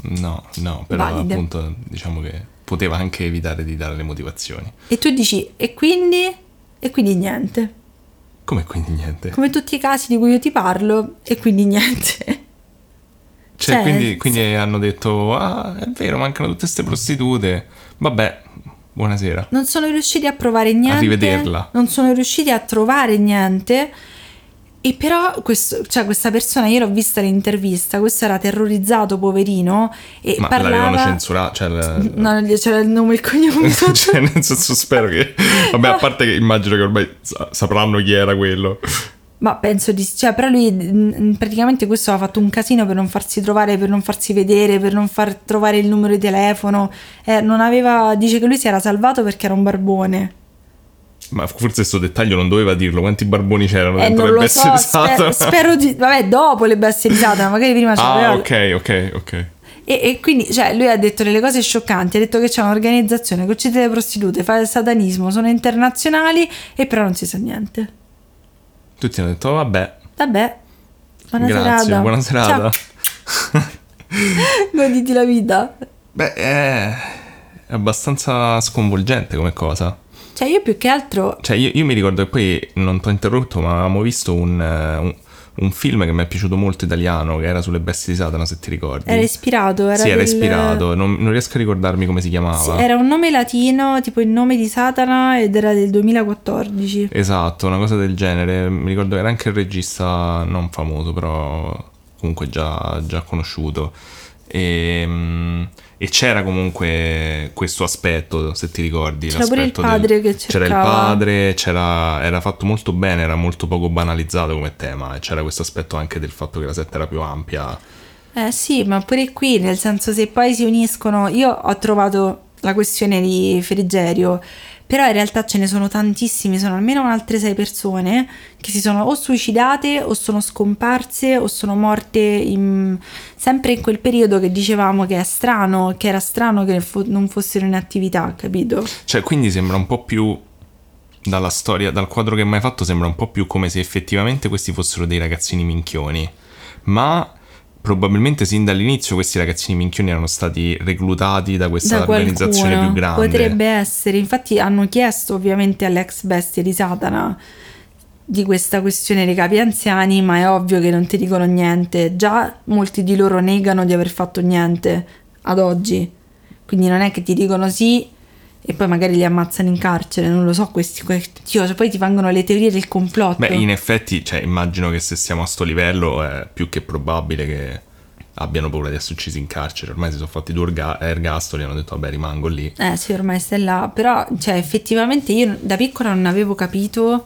No, no, però Valide. appunto diciamo che poteva anche evitare di dare le motivazioni. e tu dici e quindi e quindi niente Come quindi niente? come tutti i casi di cui io ti parlo e quindi niente Cioè, Cioè, quindi, quindi hanno detto, ah, è vero, mancano tutte queste prostitute. Vabbè, buonasera. non sono riusciti a provare niente. rivederla. Non sono riusciti a trovare niente. E però questo- cioè, questa persona, io l'ho vista l'intervista, questo era terrorizzato, poverino, e Ma parlava... l'avevano censurato, cioè... il- No, c'era il nome e il cognome cioè, nel senso, spero che... Vabbè, a parte che immagino che ormai sa- sapranno chi era quello. Ma penso di sì, cioè, però lui praticamente questo ha fatto un casino per non farsi trovare, per non farsi vedere, per non far trovare il numero di telefono. Eh, non aveva, dice che lui si era salvato perché era un barbone. Ma forse questo dettaglio non doveva dirlo. Quanti barboni c'erano Eh, dentro le bestie so, di spe- Satana? spero di... Vabbè, dopo le bestie di Satana, magari prima c'aveva... Ah, ok, ok, ok. E, e quindi, cioè, lui ha detto delle cose scioccanti, ha detto che c'è un'organizzazione che uccide le prostitute, fa il satanismo, sono internazionali e però non si sa niente. Tutti hanno detto, vabbè, Vabbè, buona grazie, serata. buona serata. Goditi la vita. Beh, è abbastanza sconvolgente come cosa. Cioè, io più che altro... Cioè, io, io mi ricordo che poi, non ti ho interrotto, ma avevamo visto un, eh, un- un film che mi è piaciuto molto italiano, che era sulle bestie di Satana, se ti ricordi. Era ispirato, era sì, era del- ispirato, non, non riesco a ricordarmi come si Sì, chiamava. era un nome latino, tipo il nome di Satana, ed era del 2014. Esatto, una cosa del genere. Mi ricordo che era anche il regista non famoso, però comunque già, già conosciuto. E, mm, e c'era comunque questo aspetto, se ti ricordi. C'era pure il padre che C'era il cercava. padre, c'era, era fatto molto bene, era molto poco banalizzato come tema. E c'era questo aspetto anche del fatto che la setta era più ampia. Eh sì, ma pure qui, nel senso se poi si uniscono, io ho trovato la questione di Frigerio, però in realtà ce ne sono tantissimi, sono almeno altre sei persone che si sono o suicidate o sono scomparse o sono morte in- sempre in quel periodo che dicevamo che è strano, che era strano che non fossero in attività, capito? Cioè, quindi sembra un po' più dalla storia, dal quadro che mi hai fatto, sembra un po' più come se effettivamente questi fossero dei ragazzini minchioni. Ma probabilmente sin dall'inizio questi ragazzini minchioni erano stati reclutati da questa da organizzazione più grande. Potrebbe essere, infatti hanno chiesto ovviamente all'ex bestia di Satana di questa questione dei capi anziani, ma è ovvio che non ti dicono niente. Già molti di loro negano di aver fatto niente ad oggi. Quindi non è che ti dicono sì e poi magari li ammazzano in carcere, non lo so, questi, questi cioè, poi ti vengono le teorie del complotto. Beh, in effetti, cioè, immagino che se siamo a sto livello è più che probabile che abbiano paura di essere uccisi in carcere. Ormai si sono fatti due erga- ergastoli e hanno detto vabbè rimango lì. Eh sì, ormai stai là, però cioè, effettivamente io da piccola non avevo capito,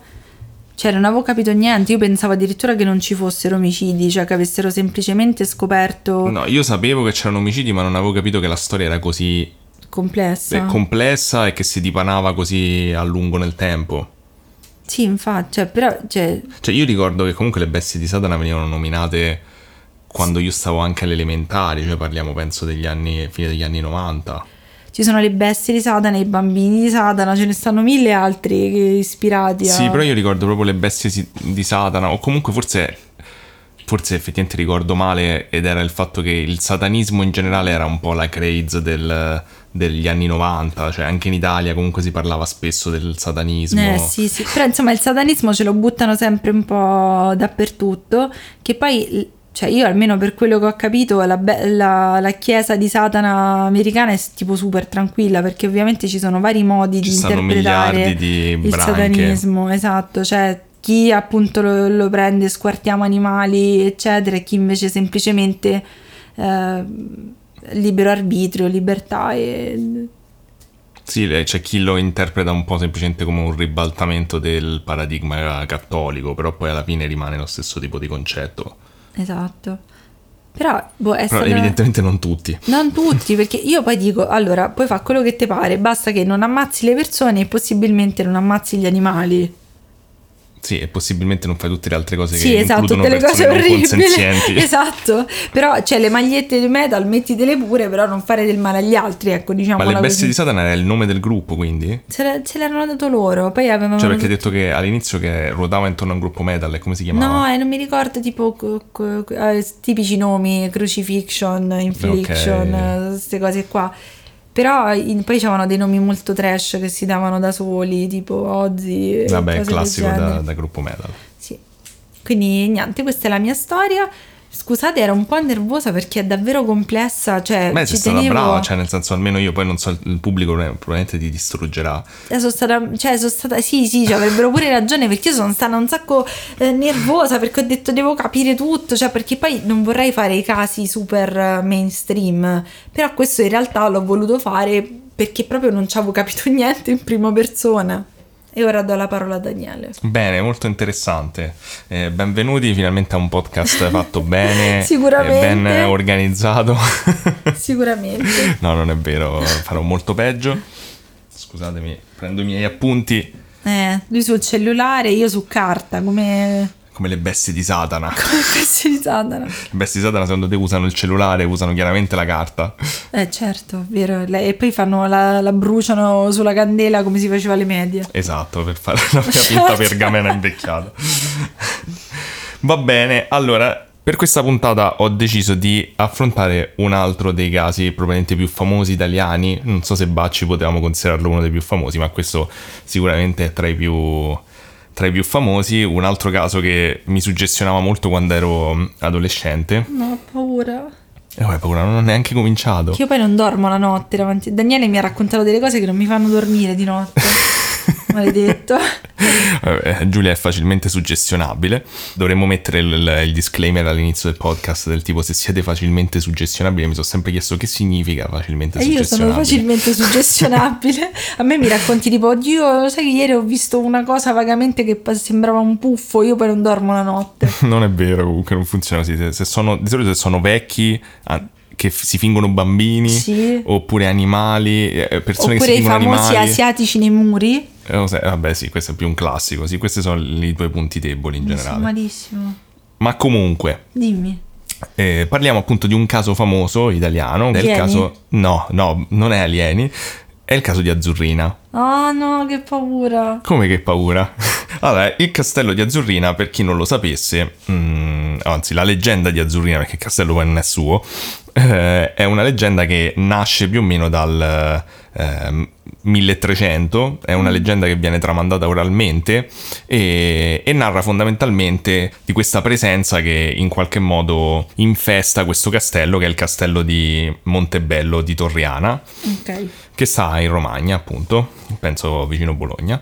cioè non avevo capito niente, io pensavo addirittura che non ci fossero omicidi, cioè che avessero semplicemente scoperto No, io sapevo che c'erano omicidi, ma non avevo capito che la storia era così complessa. beh, complessa e che si dipanava così a lungo nel tempo. sì, infatti, cioè, però cioè, Cioè, io ricordo che comunque le bestie di Satana venivano nominate quando io stavo anche alle elementari, cioè parliamo penso degli anni, fine degli anni 90. ci sono le bestie di Satana, i bambini di Satana, ce ne stanno mille altri ispirati a... Sì, però io ricordo proprio le bestie di Satana, o comunque forse, forse effettivamente ricordo male, ed era il fatto che il satanismo in generale era un po' la craze del- degli anni 90, cioè anche in Italia comunque si parlava spesso del satanismo. Eh sì, sì, però insomma il satanismo ce lo buttano sempre un po' dappertutto, che poi, cioè io almeno per quello che ho capito, la, la- la chiesa di Satana americana è tipo super tranquilla, perché ovviamente ci sono vari modi Ci di interpretare miliardi di il branche. satanismo, esatto, cioè chi appunto lo, lo prende, squartiamo animali, eccetera, e chi invece semplicemente eh, libero arbitrio, libertà e... Sì, c'è chi lo interpreta un po' semplicemente come un ribaltamento del paradigma cattolico, però poi alla fine rimane lo stesso tipo di concetto. Esatto. Però, boh, è Però stata... evidentemente non tutti. Non tutti, perché io poi dico, allora, puoi fare quello che ti pare, basta che non ammazzi le persone e possibilmente non ammazzi gli animali. Sì, e possibilmente non fai tutte le altre cose Sì, che esatto, includono tutte le cose orribili. esatto. Però, cioè, le magliette di metal, mettitele pure, però non fare del male agli altri, ecco, diciamo Ma le bestie così. di Satana era il nome del gruppo, quindi? Ce, l'e- ce l'erano dato loro, poi avevano... Cioè, perché hai detto che all'inizio che ruotava intorno a un gruppo metal, e come si chiamava? No, eh, non mi ricordo tipo co- co- eh, tipici nomi, crucifixion, infliction, Ok. queste cose qua. Però in- poi c'erano dei nomi molto trash che si davano da soli, tipo Ozzy. Vabbè, classico da, da gruppo metal. Sì. Quindi niente, questa è la mia storia. Scusate, ero un po' nervosa perché è davvero complessa. Cioè, Beh, ci sei stata tenevo... brava, cioè nel senso almeno io poi non so, il pubblico probabilmente ti distruggerà. Eh, sono stata, cioè, sono stata, sì, sì, cioè, avrebbero pure ragione perché io sono stata un sacco eh, nervosa perché ho detto devo capire tutto, cioè, perché poi non vorrei fare i casi super eh, mainstream, però questo in realtà l'ho voluto fare perché proprio non ci avevo capito niente in prima persona. E ora do la parola a Daniele. Bene, molto interessante. Eh, benvenuti finalmente a un podcast fatto bene, Sicuramente. e ben organizzato. Sicuramente. no, non è vero, farò molto peggio. Scusatemi, prendo i miei appunti Eh, lui sul cellulare, io su carta, come come le bestie di Satana. come questi di Satana. Le bestie di Satana secondo te usano il cellulare, usano chiaramente la carta. Eh certo, vero. Le- E poi fanno la, la bruciano sulla candela come si faceva alle medie. Esatto, per fare la mia finta pergamena invecchiata. Va bene, allora, per questa puntata ho deciso di affrontare un altro dei casi probabilmente più famosi italiani. Non so se Bacci potevamo considerarlo uno dei più famosi, ma questo sicuramente è tra i più, tra i più famosi. Un altro caso che mi suggestionava molto quando ero mm, adolescente. No, ho paura. E poi paura, non ho neanche cominciato. Che io poi non dormo la notte davanti. Daniele mi ha raccontato delle cose che non mi fanno dormire di notte. Maledetto. Giulia è facilmente suggestionabile. Dovremmo mettere il, il disclaimer all'inizio del podcast del tipo se siete facilmente suggestionabili. Mi sono sempre chiesto che significa facilmente E io sono suggestionabile. facilmente suggestionabile. A me mi racconti tipo, oddio, sai che ieri ho visto una cosa vagamente che sembrava un puffo, io poi non dormo la notte. Non è vero, comunque non funziona così. Se, se sono, di solito se sono vecchi, ah, che si fingono bambini, Sì. oppure animali, eh, persone Oppure che si i fingono famosi animali. asiatici nei muri. Eh, sai, vabbè, sì, questo è più un classico. Sì, questi sono i tuoi punti deboli in Mi generale. malissimo. Ma comunque, Dimmi. eh, parliamo appunto di un caso famoso italiano. Alieni? caso. No, no, non è alieni. È il caso di Azzurrina. Oh no, che paura. Come che paura? Allora, il castello di Azzurrina, per chi non lo sapesse, mm, anzi la leggenda di Azzurrina, perché il castello poi non è suo, eh, è una leggenda che nasce più o meno dal eh, 1300, è una leggenda che viene tramandata oralmente e, e narra fondamentalmente di questa presenza che in qualche modo infesta questo castello, che è il castello di Montebello di Torriana, Ok. Che sta in Romagna, appunto, penso vicino Bologna.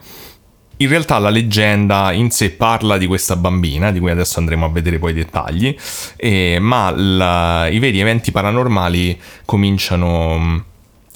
In realtà la leggenda in sé parla di questa bambina, di cui adesso andremo a vedere poi i dettagli, e- ma la- i veri eventi paranormali cominciano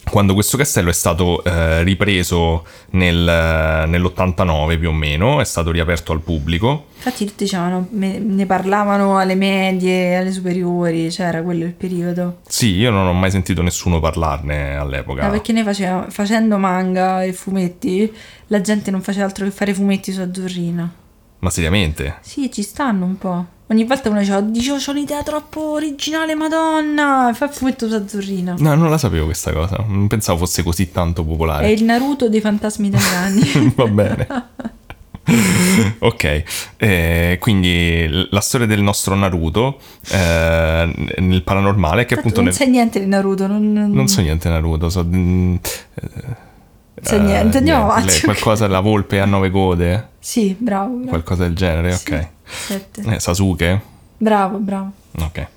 quando questo castello è stato eh, ripreso nel- nell'89 più o meno, è stato riaperto al pubblico. Infatti tutti dicevano, me- ne parlavano alle medie, alle superiori, c'era quello il periodo. Sì, io non ho mai sentito nessuno parlarne all'epoca. Ma perché noi faceva- facendo manga e fumetti, la gente non faceva altro che fare fumetti su Azzurrina. Ma seriamente? Sì, ci stanno un po'. Ogni volta uno diceva, dicevo, c'ho un'idea troppo originale, madonna, fa il fumetto su Azzurrina. No, non la sapevo questa cosa, non pensavo fosse così tanto È popolare. il Naruto dei fantasmi italiani. Va bene. ok, eh, quindi la storia del nostro Naruto eh, nel paranormale, che Tanto appunto non nel- sai niente di Naruto, non, non so niente Naruto, so mm, so eh, niente, andiamo avanti. qualcosa la volpe a nove code, Sì, bravo. bravo. qualcosa del genere, Sì, ok. Sette. Eh, Sasuke? Bravo, bravo. Ok.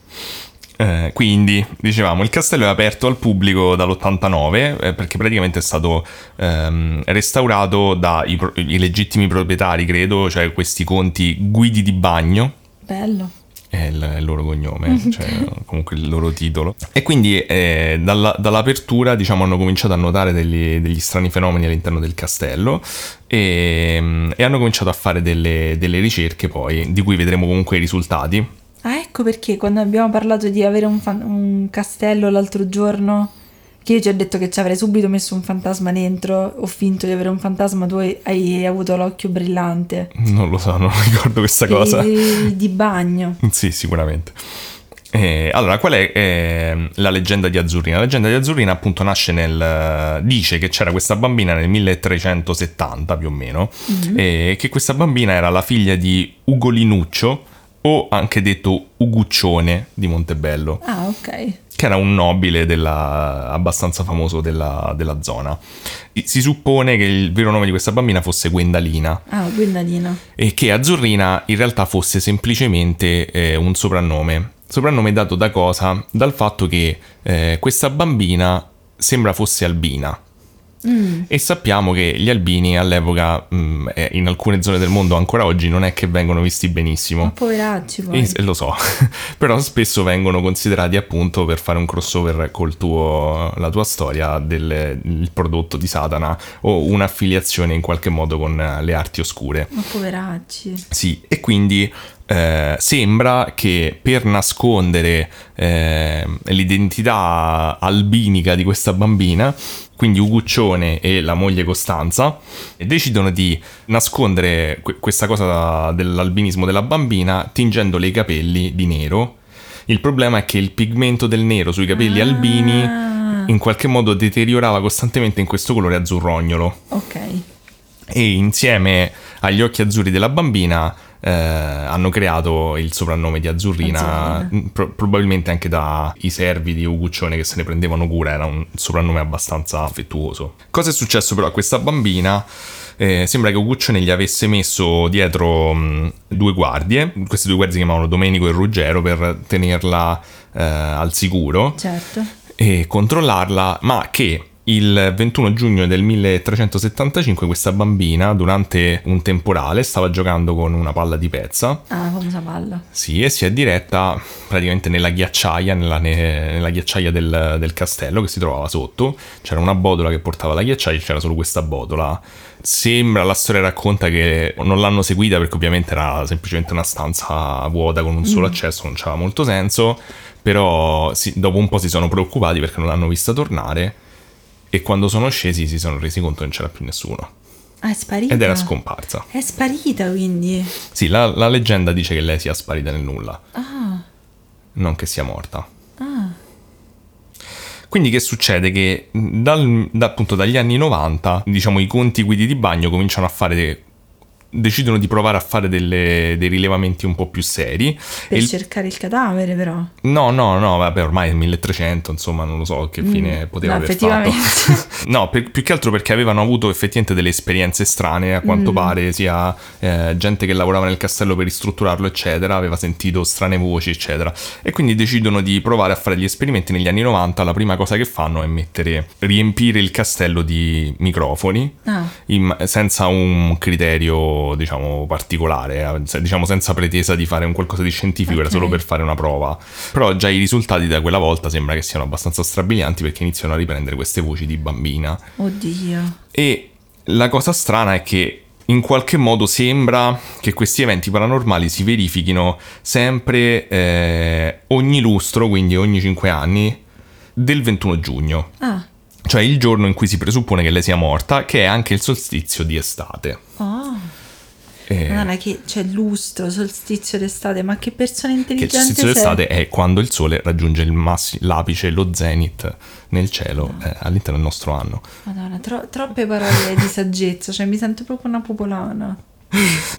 Eh, quindi, dicevamo, il castello è aperto al pubblico dall'89 eh, perché praticamente è stato ehm, restaurato dai pro- i legittimi proprietari, credo, cioè questi conti Guidi di Bagno, Bello. è il, è il loro cognome, cioè comunque il loro titolo. E quindi eh, dalla- dall'apertura, diciamo, hanno cominciato a notare degli, degli strani fenomeni all'interno del castello e, mm, e hanno cominciato a fare delle, delle ricerche poi, di cui vedremo comunque i risultati. Ah, ecco perché quando abbiamo parlato di avere un, fan- un castello l'altro giorno, che io ti ho detto che ci avrei subito messo un fantasma dentro, ho finto di avere un fantasma, tu hai, hai avuto l'occhio brillante. Non lo so, non ricordo questa cosa. E di bagno. Sì, sicuramente. Eh, allora, qual è eh, la leggenda di Azzurrina? La leggenda di Azzurrina appunto nasce nel... dice che c'era questa bambina nel 1370 più o meno, e che questa bambina era la figlia di Ugolinuccio, o anche detto Uguccione di Montebello, Ah, ok. che era un nobile della- abbastanza famoso della, della zona. Si suppone che il vero nome di questa bambina fosse Gwendalina, Ah, Gwendalina. e che Azzurrina in realtà fosse semplicemente eh, un soprannome. Soprannome dato da cosa? Dal fatto che eh, questa bambina sembra fosse albina. Mm. E sappiamo che gli albini all'epoca, mh, eh, in alcune zone del mondo ancora oggi, non è che vengono visti Ma benissimo. poveracci poi. E, e lo so, però spesso vengono considerati appunto per fare un crossover col tuo, la tua storia del il prodotto di Satana o un'affiliazione in qualche modo con eh, le arti oscure. Ma poveracci. Sì, e quindi eh, sembra che per nascondere eh, l'identità albinica di questa bambina, quindi Uguccione e la moglie Costanza, decidono di nascondere que- questa cosa dell'albinismo della bambina tingendole i capelli di nero. Il problema è che il pigmento del nero sui capelli Ah. albini in qualche modo deteriorava costantemente in questo colore azzurrognolo Ok. e insieme agli occhi azzurri della bambina eh, hanno creato il soprannome di Azzurrina, Azzurrina. pro- probabilmente anche dai servi di Uguccione che se ne prendevano cura, era un soprannome abbastanza affettuoso. Cosa è successo però a questa bambina? Eh, sembra che Uguccione gli avesse messo dietro mh, due guardie, questi due guardie si chiamavano Domenico e Ruggero per tenerla eh, al sicuro Certo. e controllarla, ma che il 21 giugno del 1375 questa bambina durante un temporale stava giocando con una palla di pezza, Ah, la famosa palla. sì, e si è diretta praticamente nella ghiacciaia, nella, ne- nella ghiacciaia del, del castello che si trovava sotto, c'era una botola che portava la ghiacciaia, c'era solo questa botola. Sembra, la storia racconta che non l'hanno seguita perché ovviamente era semplicemente una stanza vuota con un solo accesso, non c'aveva molto senso, Però sì, dopo un po' si sono preoccupati perché non l'hanno vista tornare e quando sono scesi si sono resi conto che non c'era più nessuno. Ah, è sparita. Ed era scomparsa. È sparita quindi. Sì, la, la leggenda dice che lei sia sparita nel nulla, Ah, non che sia morta. ah. Quindi che succede? Che dal, da- appunto dagli anni 90, diciamo, i conti guidi di bagno cominciano a fare... de- decidono di provare a fare delle- dei rilevamenti un po' più seri. Per E cercare il cadavere però. No, no, no, vabbè, ormai è 1300, insomma, non lo so che fine poteva Mm, no, aver fatto. no, per- più che altro perché avevano avuto effettivamente delle esperienze strane, a quanto Mm. pare, sia eh, gente che lavorava nel castello per ristrutturarlo, eccetera, aveva sentito strane voci, eccetera. E quindi decidono di provare a fare gli esperimenti negli anni 90. La prima cosa che fanno è mettere, riempire il castello di microfoni Ah, in- senza un criterio, diciamo, particolare, eh, diciamo senza pretesa di fare un qualcosa di scientifico, era Ok. solo per fare una prova. Però già i risultati da quella volta sembra che siano abbastanza strabilianti perché iniziano a riprendere queste voci di bambina. oddio. E la cosa strana è che in qualche modo sembra che questi eventi paranormali si verifichino sempre eh, ogni lustro, quindi ogni 5 anni, del 21 giugno. Ah, Cioè il giorno in cui si presuppone che lei sia morta, che è anche il solstizio di estate. oh. E- Madonna, che c'è lustro, solstizio d'estate, ma che persone che il intelligenti solstizio sei. d'estate è quando il sole raggiunge il massi- l'apice, lo zenith nel cielo eh, all'interno del nostro anno. Madonna, tro- troppe parole di saggezza, cioè mi sento proprio una popolana.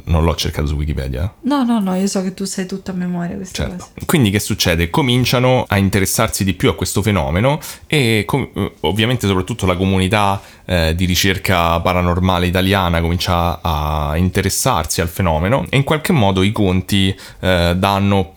Non l'ho cercato su Wikipedia. No, no, no, io so che tu sai tutto a memoria queste Certo. cose. Quindi che succede? Cominciano a interessarsi di più a questo fenomeno e com- eh, ovviamente soprattutto la comunità eh, di ricerca paranormale italiana comincia a interessarsi al fenomeno e in qualche modo i conti eh, danno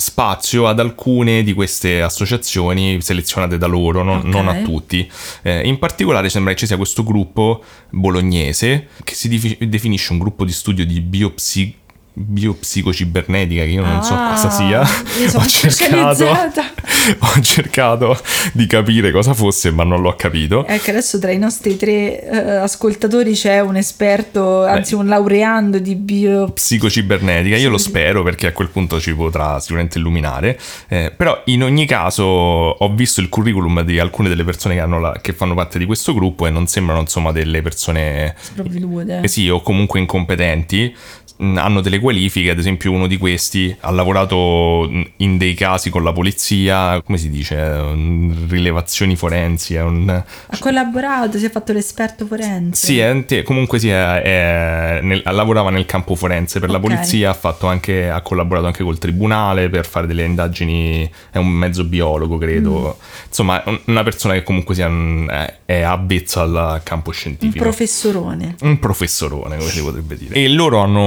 spazio ad alcune di queste associazioni selezionate da loro, non, Ok. non a tutti. Eh, in particolare sembra che ci sia questo gruppo bolognese che si definisce un gruppo di studio di biopsi- biopsicocibernetica, che io non so Ah, cosa sia. ho, cercato, ho cercato di capire cosa fosse, ma non l'ho capito. Ecco, adesso tra i nostri tre eh, ascoltatori c'è un esperto, anzi un laureando di bio... psicocibernetica, io lo spero perché a quel punto ci potrà sicuramente illuminare, Eh, però in ogni caso ho visto il curriculum di alcune delle persone che, hanno la- che fanno parte di questo gruppo e non sembrano insomma delle persone sprovvedute. eh sì o comunque incompetenti, hanno delle qualifiche, ad esempio uno di questi ha lavorato mh, in dei casi con la polizia, come si dice, Mm, rilevazioni forensi, un... Ha collaborato, si è fatto l'esperto forense. Sì, è- comunque sì, è- è nel- lavorava nel campo forense per la Ok. polizia, ha, fatto anche, ha collaborato anche col tribunale per fare delle indagini, è un mezzo biologo credo, Mm. insomma un- una persona che comunque sia, un- è, avvezza al campo Un scientifico. professorone. Un professorone, come si potrebbe dire. E loro hanno,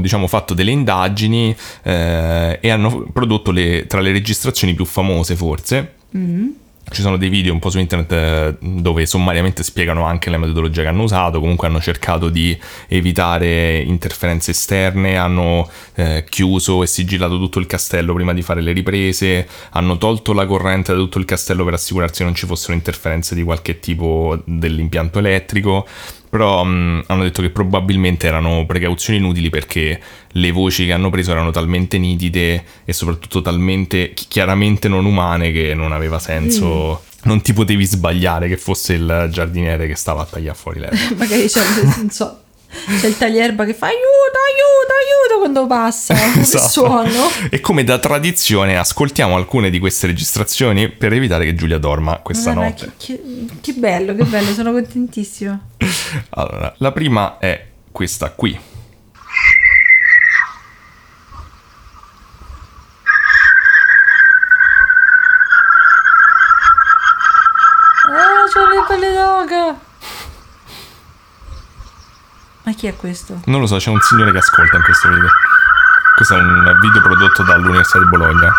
diciamo, fatto delle indagini eh, e hanno prodotto le- tra le registrazioni più famose, forse. Mm. Ci sono dei video un po' su internet eh, dove sommariamente spiegano anche la metodologia che hanno usato, comunque hanno cercato di evitare interferenze esterne, hanno eh, chiuso e sigillato tutto il castello prima di fare le riprese, hanno tolto la corrente da tutto il castello per assicurarsi che non ci fossero interferenze di qualche tipo dell'impianto elettrico, però mh, hanno detto che probabilmente erano precauzioni inutili perché le voci che hanno preso erano talmente nitide e soprattutto talmente chi- chiaramente non umane che non aveva senso. Non ti potevi sbagliare che fosse il giardiniere che stava a tagliare fuori l'erba. Magari c'è, non so, c'è il taglierba che fa aiuto, aiuto, aiuto quando passa. Esatto. suono. E come da tradizione ascoltiamo alcune di queste registrazioni per evitare che Giulia dorma questa Vabbè, notte. che, che- che bello, che bello, sono contentissima. Allora, la prima è questa qui. Ah, c'ho le pelle d'oca. Ma chi è questo? Non lo so, c'è un signore che ascolta in questo video. Questo è un video prodotto dall'Università di Bologna.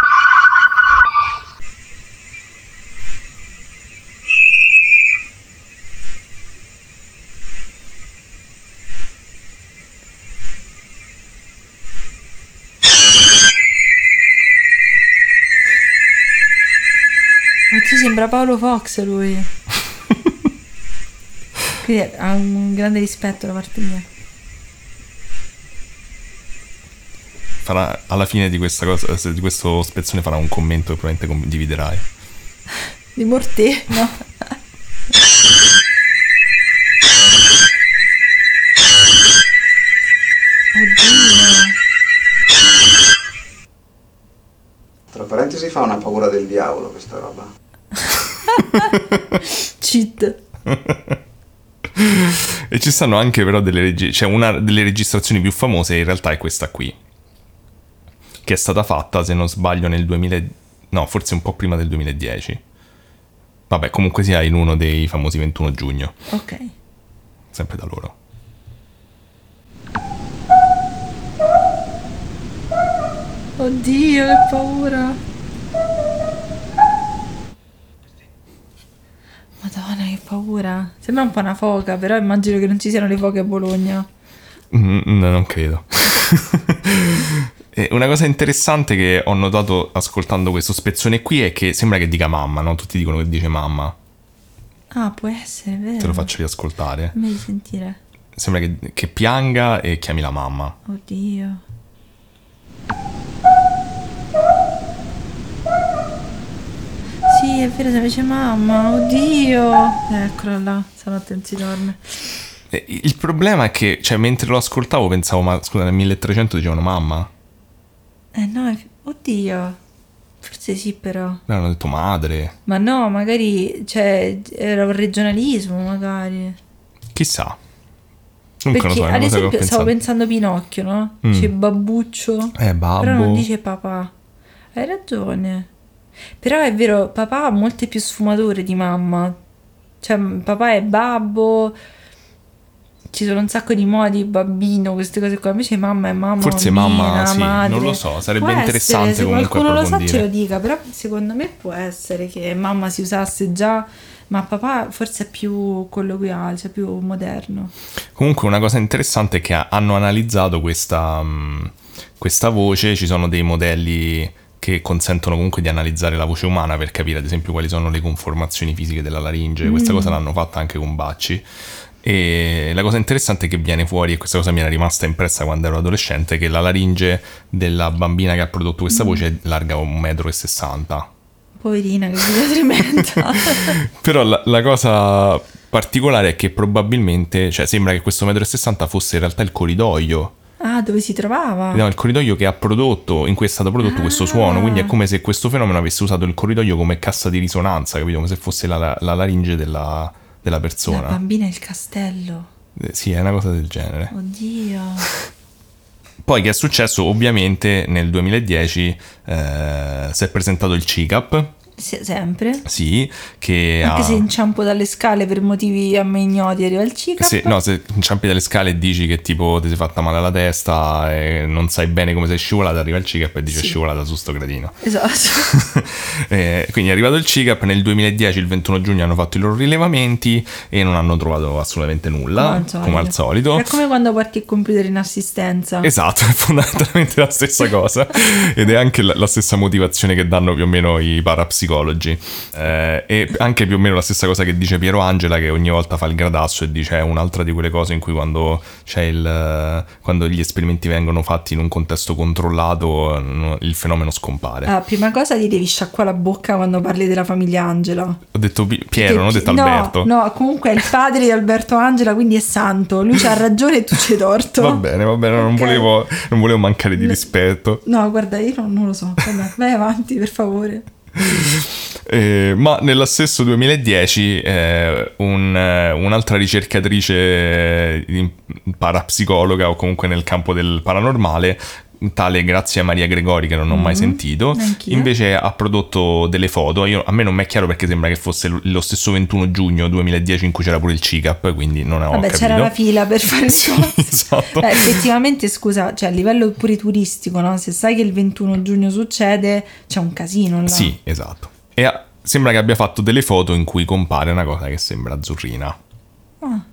Oddio, sembra Paolo Fox lui. Quindi ha un grande rispetto da parte mia. farà, alla fine di questa cosa, di questo spezzone farà un commento che probabilmente condividerai. Di Morte? No. Oddio. Tra parentesi fa una paura del diavolo questa roba. Cheat. E ci stanno anche però delle regi- cioè una delle registrazioni più famose in realtà è questa qui. Che è stata fatta, se non sbaglio, nel 2000 no, forse un po' prima del 2010. Vabbè, comunque sia in uno dei famosi 21 giugno, Ok. sempre da loro. Oddio, che paura. Madonna, che paura. Sembra un po' una foca, però immagino che non ci siano le foche a Bologna. Mm, no, non credo. Una cosa interessante che ho notato ascoltando questo spezzone qui è che sembra che dica mamma, no? Tutti dicono che dice mamma. Ah, può essere, vero. Te lo faccio riascoltare. Fammi sentire. Sembra che, che pianga e chiami la mamma. Oddio. Sì, è vero, dice mamma, oddio. Eccola là, stanotte non si dorme. E Il problema è che, cioè, mentre lo ascoltavo pensavo, ma scusa, nel 1300 dicevano mamma? Eh no, è- oddio. Forse sì, però. No, hanno detto madre. Ma no, magari cioè, era un regionalismo, magari. Chissà. Comunque Perché, so, ad esempio, stavo pensando a Pinocchio, no? Mm. Dice babbuccio. Eh, babbo. Però non dice papà. Hai ragione. Però è vero, papà ha molte più sfumature di mamma. Cioè, papà è babbo. Ci sono un sacco di modi, bambino, queste cose qua. Invece mamma è mamma. Forse bambina, mamma, sì, madre. non lo so, sarebbe Può interessante essere, se comunque qualcuno lo sa ce lo dica, però secondo me può essere che mamma si usasse già, ma papà forse è più colloquiale, cioè più moderno. Comunque una cosa interessante è che ha- hanno analizzato questa, mh, questa voce, ci sono dei modelli che consentono comunque di analizzare la voce umana per capire ad esempio quali sono le conformazioni fisiche della laringe, questa cosa l'hanno fatta anche con Bacci. E la cosa interessante che viene fuori, e questa cosa mi era rimasta impressa quando ero adolescente, è che la laringe della bambina che ha prodotto questa voce è larga 1,60 m. Poverina, che vita tremenda. Però la, la cosa particolare è che probabilmente, cioè sembra che questo 1,60 m fosse in realtà il corridoio ah, dove si trovava? No, il corridoio che ha prodotto, in cui è stato prodotto questo Ah. suono, quindi è come se questo fenomeno avesse usato il corridoio come cassa di risonanza, capito? Come se fosse la, la laringe della, della La persona. bambina e il castello. Eh, Sì, è una cosa del genere. Oddio. Poi che è successo? Ovviamente nel 2010 eh, si è presentato il CICAP, Se- sempre. sì, che Anche ha... se inciampo dalle scale per motivi a me ignoti arriva il CICAP. Se, no, se inciampi dalle scale e dici che tipo ti sei fatta male alla testa e non sai bene come sei scivolata, arriva il CICAP e dice Sì. scivolata su sto gradino. Esatto. Eh, quindi è arrivato il CICAP, nel 2010, il 21 giugno, hanno fatto i loro rilevamenti e non hanno trovato assolutamente nulla, come al solito. È come quando porti il computer in assistenza. Esatto, è fondamentalmente la stessa cosa ed è anche la, la stessa motivazione che danno più o meno i parapsicologi. Eh, e anche più o meno la stessa cosa che dice Piero Angela che ogni volta fa il gradasso e dice è un'altra di quelle cose in cui quando, c'è il, quando gli esperimenti vengono fatti in un contesto controllato il fenomeno scompare. Ah, prima cosa ti devi sciacquare la bocca quando parli della famiglia Angela. Ho detto Pi- Piero, non ho detto no, Alberto. No, comunque è il padre di Alberto Angela, quindi è santo. Lui c'ha ragione e tu c'hai torto. Va bene, va bene, non, Ok. volevo, non volevo mancare di rispetto. No, guarda, io non, non lo so. Vabbè, vai avanti, per favore. Eh, ma nello stesso 2010 eh, un, eh, un'altra ricercatrice eh, parapsicologa o comunque nel campo del paranormale, tale Grazia Maria Gregori che non ho mai sentito, Mm, neanch'io. invece ha prodotto delle foto. Io- a me non mi è chiaro perché sembra che fosse lo- stesso 21 giugno 2010 in cui c'era pure il CICAP, quindi non ho Vabbè, capito. c'era la fila per fare il Sì, esatto. Beh, effettivamente, scusa, cioè a livello pure turistico, no? Se sai che il 21 giugno succede, c'è un casino là. Sì, esatto. E ha- sembra che abbia fatto delle foto in cui compare una cosa che sembra azzurrina. Ah,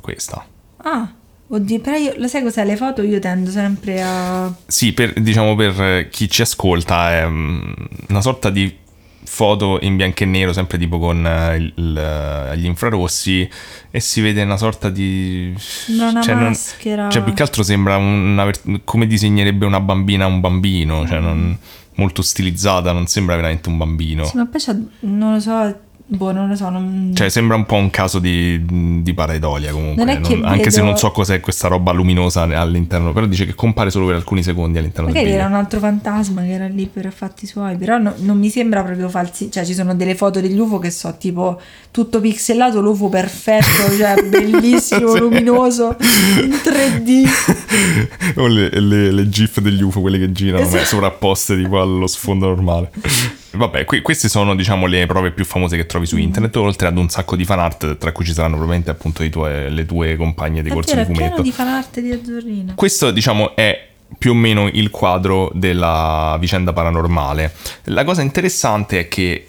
Questa. ah, oddio, però io, lo sai cos'è? Le foto io tendo sempre a... Sì, per, diciamo per eh, chi ci ascolta è mm, una sorta di foto in bianco e nero, sempre tipo con eh, il- il- gli infrarossi, e si vede una sorta di... Una non- maschera. cioè, più che altro sembra una come disegnerebbe una bambina un bambino, cioè non- molto stilizzata, non sembra veramente un bambino. Sì, ma poi c'ha, non lo so, boh, non lo so, non... Cioè, sembra un po' un caso di, di pareidolia comunque. Non non- Anche se vedo- non so cos'è questa roba luminosa all'interno, però dice che compare solo per alcuni secondi all'interno Magari del era video. un altro fantasma che era lì per fatti suoi, però no- non mi sembra proprio falsi. Cioè, ci sono delle foto degli UFO che so tipo tutto pixelato, l'UFO perfetto, cioè bellissimo, Sì. luminoso, in 3D. o le, le- le gif degli UFO, quelle che girano Esatto. sovrapposte di qua allo sfondo normale. Vabbè, qui- queste sono diciamo le prove più famose che trovi su Mm. internet, oltre ad un sacco di fan art, tra cui ci saranno probabilmente appunto tuoi- le tue compagne di corso di fumetto. di fanart di Azzurrina. Questo, diciamo, è più o meno il quadro della vicenda paranormale. La cosa interessante è che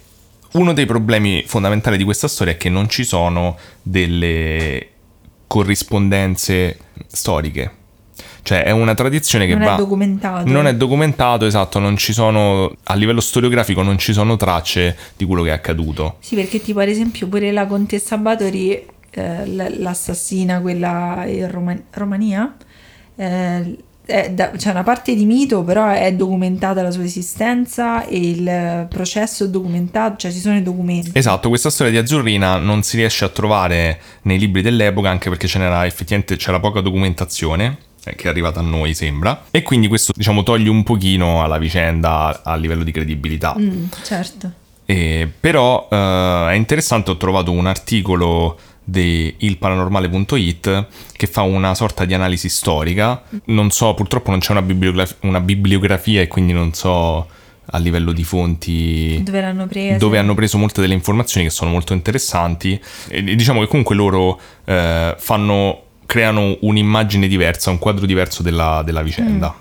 uno dei problemi fondamentali di questa storia è che non ci sono delle corrispondenze storiche. Cioè, è una tradizione che Non va. è documentato. Non è documentato, esatto, non ci sono. A livello storiografico non ci sono tracce di quello che è accaduto. Sì, perché tipo ad esempio pure la contessa Batori, eh, l'assassina, quella in Roma- Romania, eh, da- c'è una parte di mito, però è documentata la sua esistenza e il processo è documentato, cioè ci sono i documenti. Esatto, questa storia di Azzurrina non si riesce a trovare nei libri dell'epoca anche perché ce n'era effettivamente c'era poca documentazione che è arrivata a noi sembra e quindi questo diciamo toglie un pochino alla vicenda a livello di credibilità. Mm, certo. E, però eh, è interessante, ho trovato un articolo di ilparanormale.it che fa una sorta di analisi storica. Non so, purtroppo non c'è una, bibliograf- una bibliografia e quindi non so a livello di fonti Dove l'hanno dove hanno preso molte delle informazioni che sono molto interessanti e diciamo che comunque loro eh, fanno creano un'immagine diversa, un quadro diverso della, della vicenda.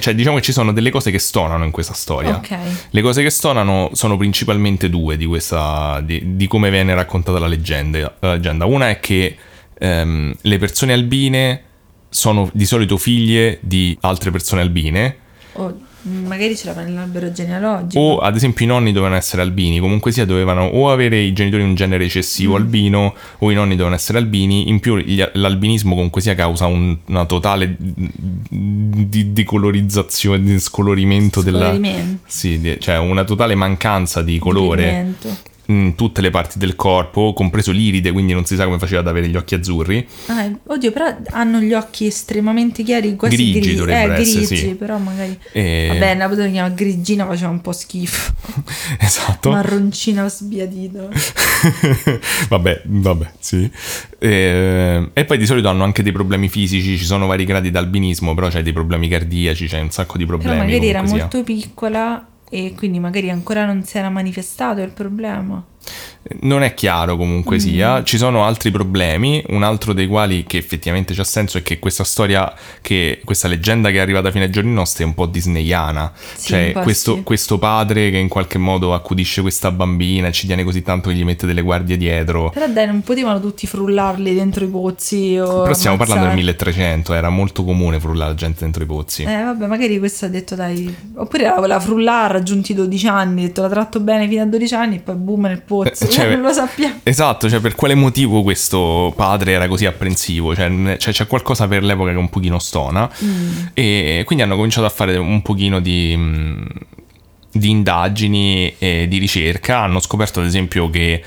Cioè, diciamo che ci sono delle cose che stonano in questa storia. Ok. Le cose che stonano sono principalmente due di, questa, di, di come viene raccontata la leggenda. la leggenda. Una è che ehm, le persone albine sono di solito figlie di altre persone albine mm, magari ce l'aveva nell'albero genealogico. o ad esempio i nonni dovevano essere albini, comunque sia dovevano o avere i genitori un genere recessivo albino o i nonni dovevano essere albini, in più gli- l'albinismo comunque sia causa un- una totale di, decolorizzazione, di scolorimento della... Scolorimento. Sì, di- cioè una totale mancanza di colore Pigmento. In tutte le parti del corpo, compreso l'iride, quindi non si sa come faceva ad avere gli occhi azzurri. Ah, eh, oddio, però hanno gli occhi estremamente chiari, quasi Grigi grigi. dovrebbero eh, essere, grigi, sì. però magari... E- Vabbè, una volta che chiama grigina faceva un po' schifo. esatto. Marroncina sbiadita. vabbè, vabbè, sì. E, e poi di solito hanno anche dei problemi fisici, ci sono vari gradi d'albinismo, però c'è dei problemi cardiaci, c'è un sacco di Però problemi. magari era molto piccola e quindi magari ancora non si era manifestato il problema. Non è chiaro comunque Mm. sia, ci sono altri problemi, un altro dei quali che effettivamente c'ha senso è che questa storia, che questa leggenda che è arrivata fino ai giorni nostri è un po' disneyana, Sì, cioè questo, sì. questo padre che in qualche modo accudisce questa bambina e ci tiene così tanto che gli mette delle guardie dietro, Però dai, non potevano tutti frullarli dentro i pozzi però stiamo parlando del ammazzarli. 1300, era molto comune frullare la gente dentro i pozzi. Eh vabbè, magari questo ha detto dai, oppure la voleva frullare, raggiunti i 12 anni, ha detto la tratto bene fino a 12 anni e poi boom nel pozzo, Eh, cioè- non lo sappiamo. Esatto, cioè per quale motivo questo padre era così apprensivo? Cioè, cioè, c'è qualcosa per l'epoca che un pochino stona Mm. e quindi hanno cominciato a fare un pochino di, mh, di indagini e di ricerca. Hanno scoperto ad esempio che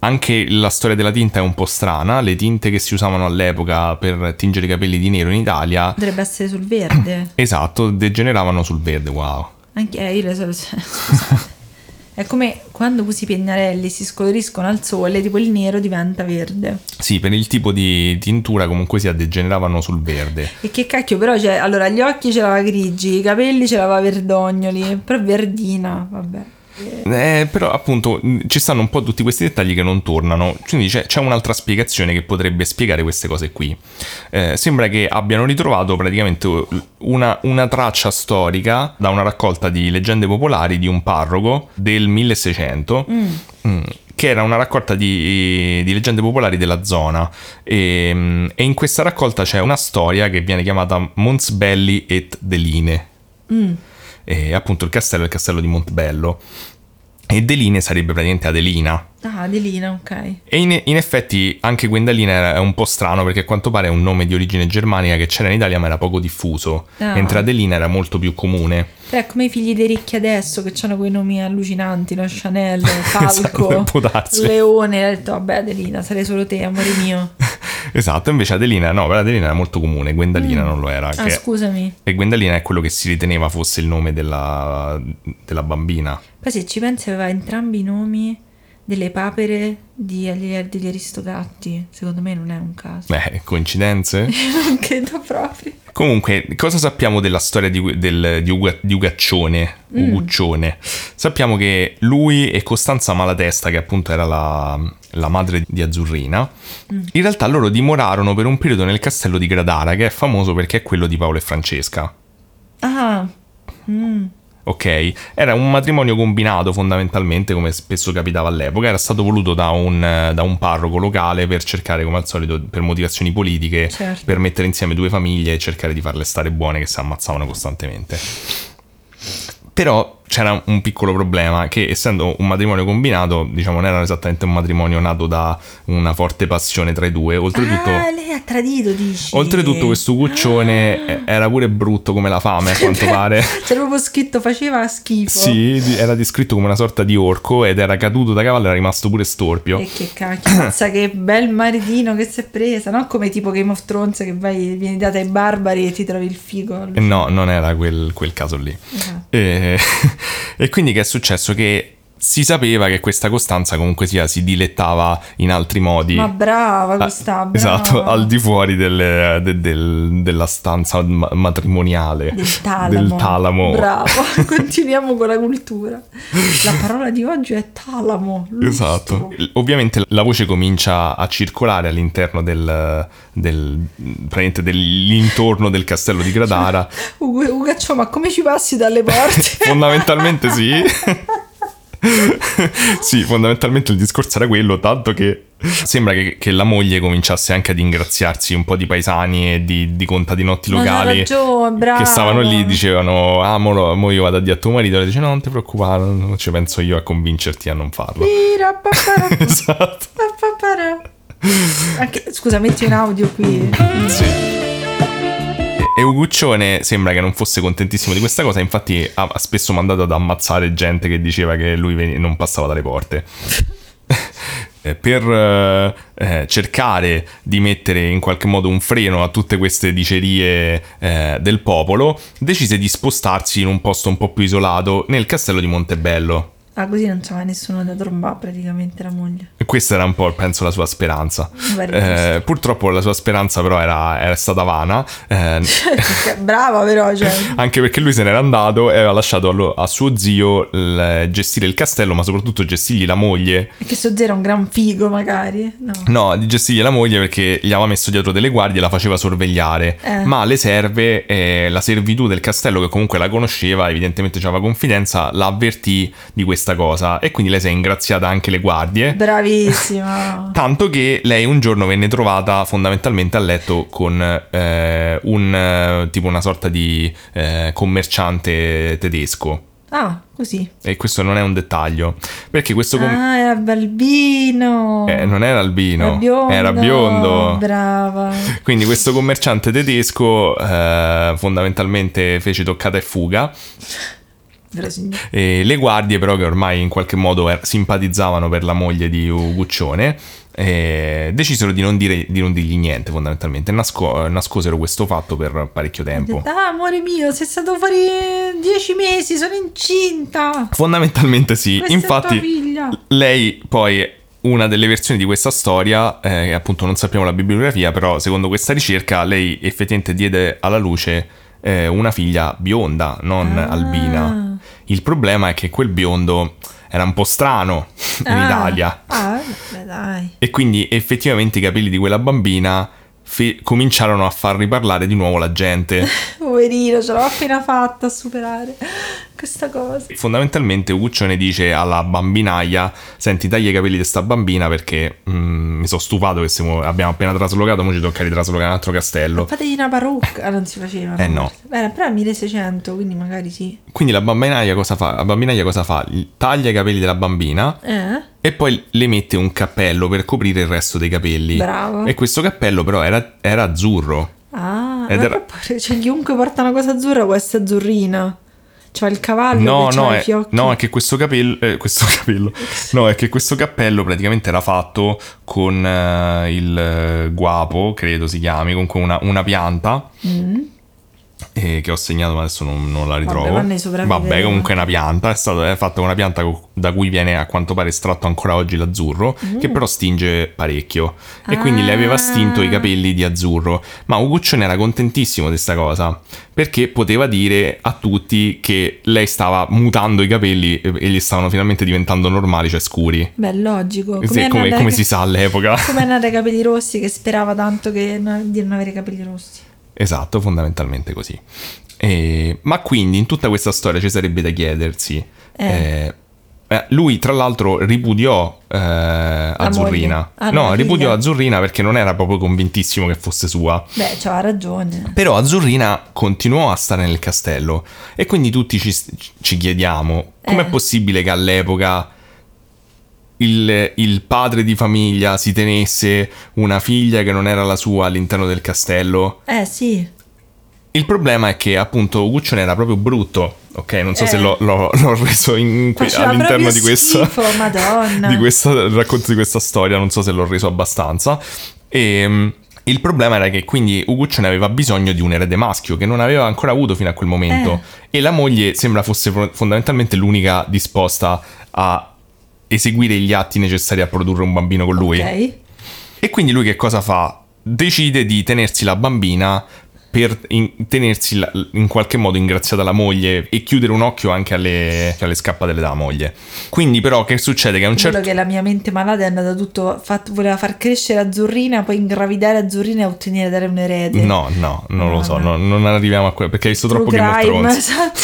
anche la storia della tinta è un po' strana, le tinte che si usavano all'epoca per tingere i capelli di nero in Italia, Dovrebbe essere sul verde. esatto, degeneravano sul verde, wow. Anche eh, io le so, scusate. È come quando usi i pennarelli si scoloriscono al sole, tipo il nero diventa verde. Sì, per il tipo di tintura comunque sia degeneravano sul verde. E che cacchio, però, cioè, allora gli occhi ce l'aveva grigi, i capelli ce l'aveva verdognoli, però verdina, vabbè. Eh, però appunto ci stanno un po' tutti questi dettagli che non tornano, quindi c'è, c'è un'altra spiegazione che potrebbe spiegare queste cose qui. Eh, sembra che abbiano ritrovato praticamente una, una traccia storica da una raccolta di leggende popolari di un parroco del 1600. mm, Che era una raccolta di, di leggende popolari della zona, e, mm, e in questa raccolta c'è una storia che viene chiamata Monsbelli et Deline Mm. E appunto il castello è il castello di Montebello. e Deline sarebbe praticamente Adelina. Ah, Adelina, ok. E in, in effetti anche Gwendalina è un po' strano perché a quanto pare è un nome di origine germanica che c'era in Italia ma era poco diffuso, Ah. mentre Adelina era molto più comune. È come i figli dei ricchi adesso che hanno quei nomi allucinanti, no? Chanel, Falco, Esatto. Leone. Ho detto, vabbè Adelina, sarei solo te, amore mio. Esatto, invece Adelina no, però Adelina era molto comune, Gwendalina non lo era. Ah, che- scusami. e Gwendalina è quello che si riteneva fosse il nome della, della bambina. Poi se ci pensi aveva entrambi i nomi delle papere di, degli Aristogatti. Secondo me non è un caso. Beh, coincidenze? non credo proprio. Comunque, cosa sappiamo della storia di, del- di Uga- di Ugaccione? Uguccione? Sappiamo che lui e Costanza Malatesta, che appunto era la, la madre di Azzurrina, in realtà loro dimorarono per un periodo nel castello di Gradara, che è famoso perché è quello di Paolo e Francesca. Ah, mm. Ok, era un matrimonio combinato fondamentalmente, come spesso capitava all'epoca, era stato voluto da un, da un parroco locale per cercare, come al solito, per motivazioni politiche, Certo. per mettere insieme due famiglie e cercare di farle stare buone che si ammazzavano costantemente. Però c'era un piccolo problema, che essendo un matrimonio combinato, diciamo, non era esattamente un matrimonio nato da una forte passione tra i due, oltretutto... Ah, lei ha tradito, dici. Oltretutto questo cuccione eh, era pure brutto come la fame a quanto pare. C'era proprio scritto faceva schifo. Sì, era descritto come una sorta di orco ed era caduto da cavallo era rimasto pure storpio. E che cacchio, che bel maritino che si è presa, no? Come tipo Game of Thrones che vai, vieni data ai barbari e ti trovi il figo. No, non era quel, quel caso lì. Esatto. E, e quindi che è successo? Che si sapeva che questa Costanza comunque sia si dilettava in altri modi. Ma brava Ah, questa, brava. Esatto, al di fuori delle- de- del- della stanza ma- matrimoniale. del talamo. Del talamo. Bravo, continuiamo con la cultura. La parola di oggi è talamo. lustro. Esatto. Ovviamente la voce comincia a circolare all'interno del, del praticamente dell'intorno del castello di Gradara. Ugo, Ugaccio, ma come ci passi dalle porte? Fondamentalmente sì. sì, fondamentalmente il discorso era quello, tanto che sembra che, che la moglie cominciasse anche ad ingraziarsi un po' di paesani e di, di contadinotti locali ragione, che stavano lì dicevano ah mo, io vado a dire a tuo marito e dice no non ti preoccupare non ci penso io a convincerti a non farlo esatto. Anche- scusa, metti un audio qui. Sì. E Uguccione sembra che non fosse contentissimo di questa cosa, infatti ha spesso mandato ad ammazzare gente che diceva che lui veni- non passava dalle porte. Eh, per eh, eh, cercare di mettere in qualche modo un freno a tutte queste dicerie eh, del popolo, decise di spostarsi in un posto un po' più isolato nel castello di Montebello. Ah, così non c'aveva nessuno da trombare praticamente la moglie. Questa era un po', penso, la sua speranza. Eh, purtroppo la sua speranza però era, era stata vana. eh, Brava però, cioè. Anche perché lui se n'era andato e aveva lasciato allo- a suo zio il- gestire il castello, ma soprattutto gestirgli la moglie. Perché sto zero è un gran figo magari. No. No, di gestirgli la moglie perché gli aveva messo dietro delle guardie e la faceva sorvegliare. Eh. Ma le serve, eh, la servitù del castello, che comunque la conosceva, evidentemente aveva confidenza, la avvertì di questa cosa. E quindi lei si è ingraziata anche le guardie. Bravissima. Tanto che lei un giorno venne trovata fondamentalmente a letto con eh, un eh, tipo una sorta di eh, commerciante tedesco. Ah, così. E questo non è un dettaglio. Perché questo com- Ah, era Balbino. eh, non era albino, Era biondo. era biondo. Brava. Quindi questo commerciante tedesco eh, fondamentalmente fece toccata e fuga. Vero signore. E le guardie, però, che ormai in qualche modo er- simpatizzavano per la moglie di Uguccione, eh, decisero di non, dire, di non dirgli niente, fondamentalmente. Nasco- nascosero questo fatto per parecchio tempo. ah, amore mio, sei stato fuori dieci mesi, sono incinta. Fondamentalmente sì. Questa Infatti, lei poi. Una delle versioni di questa storia, eh, appunto non sappiamo la bibliografia, però secondo questa ricerca lei effettivamente diede alla luce eh, una figlia bionda, non Ah. albina. Il problema è che quel biondo era un po' strano in Ah. Italia Ah, vabbè, dai. e quindi effettivamente i capelli di quella bambina fe- cominciarono a far riparlare di nuovo la gente. poverino, ce l'ho appena fatta a superare questa cosa. Fondamentalmente Uccione dice alla bambinaia, senti taglia i capelli di sta bambina perché mm, mi sono stufato che siamo- abbiamo appena traslocato, ora ci tocca ritraslocare un altro castello. Fategli una parrucca, ah, non si faceva. Eh, no. Beh, però è 1600, quindi magari sì. Quindi la bambinaia cosa fa? La bambinaia cosa fa? Taglia i capelli della bambina Eh? E poi le mette un cappello per coprire il resto dei capelli. Bravo. E questo cappello però era, era azzurro. Ah, Ed era- cioè, chiunque porta una cosa azzurra può essere azzurrina. C'ha il cavallo No, no, è, fiocchi. no, è che questo capello, eh, questo capello, no, è che questo cappello praticamente era fatto con eh, il guapo, credo si chiami, comunque una, una pianta Mm. Eh, che ho segnato ma adesso non, non la ritrovo. sopravviveva. Vabbè, comunque è una pianta, è stata è fatta una pianta da cui viene a quanto pare estratto ancora oggi l'azzurro, che però stinge parecchio e quindi le aveva stinto i Mm. Ah. capelli di azzurro. Ma Uguccione era contentissimo di questa cosa, perché poteva dire a tutti che lei stava mutando i capelli e, gli stavano finalmente diventando normali, cioè scuri. Beh, logico. Sì, è come, come si sa all'epoca. Come è nata i capelli rossi che sperava tanto che di non avere i capelli rossi. Esatto, fondamentalmente così. E- ma quindi in tutta questa storia ci sarebbe da chiedersi. eh, eh, lui, tra l'altro, ripudiò eh, Azzurrina. Ah, no, ripudiò. Azzurrina perché non era proprio convintissimo che fosse sua. Beh, c'aveva ragione. Però Azzurrina continuò a stare nel castello e quindi tutti ci, ci chiediamo com'è Eh. possibile che all'epoca il, il padre di famiglia si tenesse una figlia che non era la sua all'interno del castello. Eh, sì. Il problema è che appunto Guccione era proprio brutto, ok? Non so Eh. se l'ho, l'ho- l'ho reso in Faceva all'interno di questa, schifo, madonna. di questa racconto di questa storia, non so se l'ho reso abbastanza. E mm, il problema era che quindi Uguccione aveva bisogno di un erede maschio che non aveva ancora avuto fino a quel momento Eh. e la moglie sembra fosse fo- fondamentalmente l'unica disposta a eseguire gli atti necessari a produrre un bambino con lui. Ok. E quindi lui che cosa fa? Decide di tenersi la bambina per in- tenersi la- in qualche modo ingraziata la moglie e chiudere un occhio anche alle, alle scappatelle della moglie. Quindi però che succede? Che a un Quello certo che la mia mente malata è andata tutto. fatto- voleva far crescere Azzurrina, poi ingravidare Azzurrina e ottenere dare un erede. No, no, non lo so, No, no- non arriviamo a quello perché hai visto True troppo Game of crime, Thrones. esatto.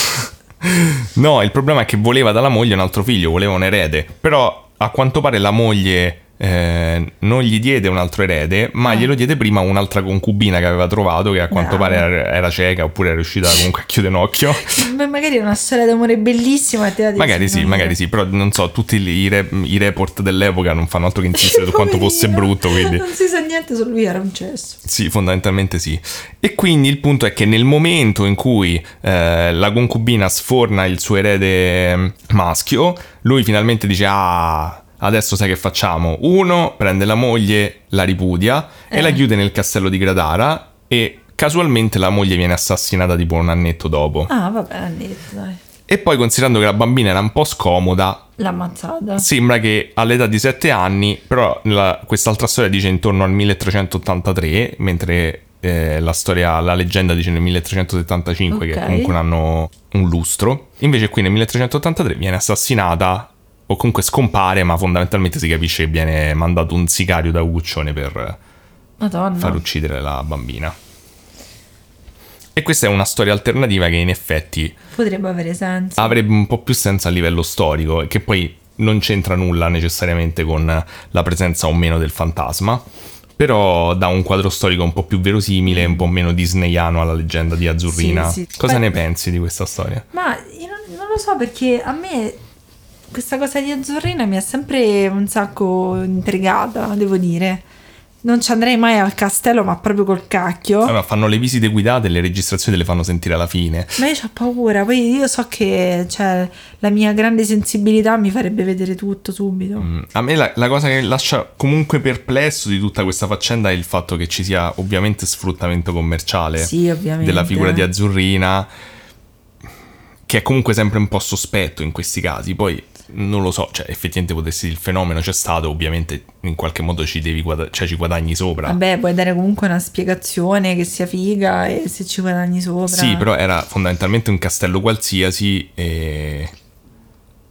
No, il problema è che voleva dalla moglie un altro figlio, voleva un erede. Però a quanto pare la moglie eh, non gli diede un altro erede, ma Ah. glielo diede prima un'altra concubina che aveva trovato, che a quanto Bravo. pare era, cieca oppure era riuscita comunque a chiudere un occhio. Beh, magari è una storia d'amore bellissima. te la Magari sì, magari sì, però non so, tutti i, re- i report dell'epoca non fanno altro che insistere su quanto fosse brutto, quindi... Non si sa niente su lui, era un cesso. Sì, fondamentalmente sì. E quindi il punto è che nel momento in cui eh, la concubina sforna il suo erede mm, maschio, lui finalmente dice: Ah, adesso sai che facciamo? Uno prende la moglie, la ripudia e Eh. la chiude nel castello di Gradara. E casualmente la moglie viene assassinata tipo un annetto dopo. Ah, vabbè, ha detto, dai. E poi, considerando che la bambina era un po' scomoda, L'ha ammazzata. Sembra che all'età di 7 anni, però la- quest'altra storia dice intorno al 1383, mentre eh, la storia, la leggenda dice nel 1375, che Ok. comunque hanno un lustro. Invece qui nel 1383 viene assassinata, o comunque scompare, ma fondamentalmente si capisce che viene mandato un sicario da Uguccione per Madonna. far uccidere la bambina. E questa è una storia alternativa che in effetti Potrebbe avere senso. avrebbe un po' più senso a livello storico, e che poi non c'entra nulla necessariamente con la presenza o meno del fantasma, però dà un quadro storico un po' più verosimile, un po' meno disneyano alla leggenda di Azzurrina. Sì, sì. Cosa Beh- ne pensi di questa storia? Ma io non, non lo so perché a me questa cosa di Azzurrina mi ha sempre un sacco intrigata, devo dire. Non ci andrei mai al castello, ma proprio col cacchio. Allora, fanno le visite guidate e le registrazioni le fanno sentire alla fine. Ma io ho paura, poi io so che cioè, la mia grande sensibilità mi farebbe vedere tutto subito. Mm, A me la, la cosa che lascia comunque perplesso di tutta questa faccenda è il fatto che ci sia ovviamente sfruttamento commerciale Sì, ovviamente. della figura di Azzurrina, che è comunque sempre un po' sospetto in questi casi. Poi non lo so, cioè effettivamente potessi il fenomeno c'è stato, ovviamente in qualche modo ci devi guada- cioè, ci guadagni sopra. Vabbè, puoi dare comunque una spiegazione che sia figa e se ci guadagni sopra. Sì, però era fondamentalmente un castello qualsiasi e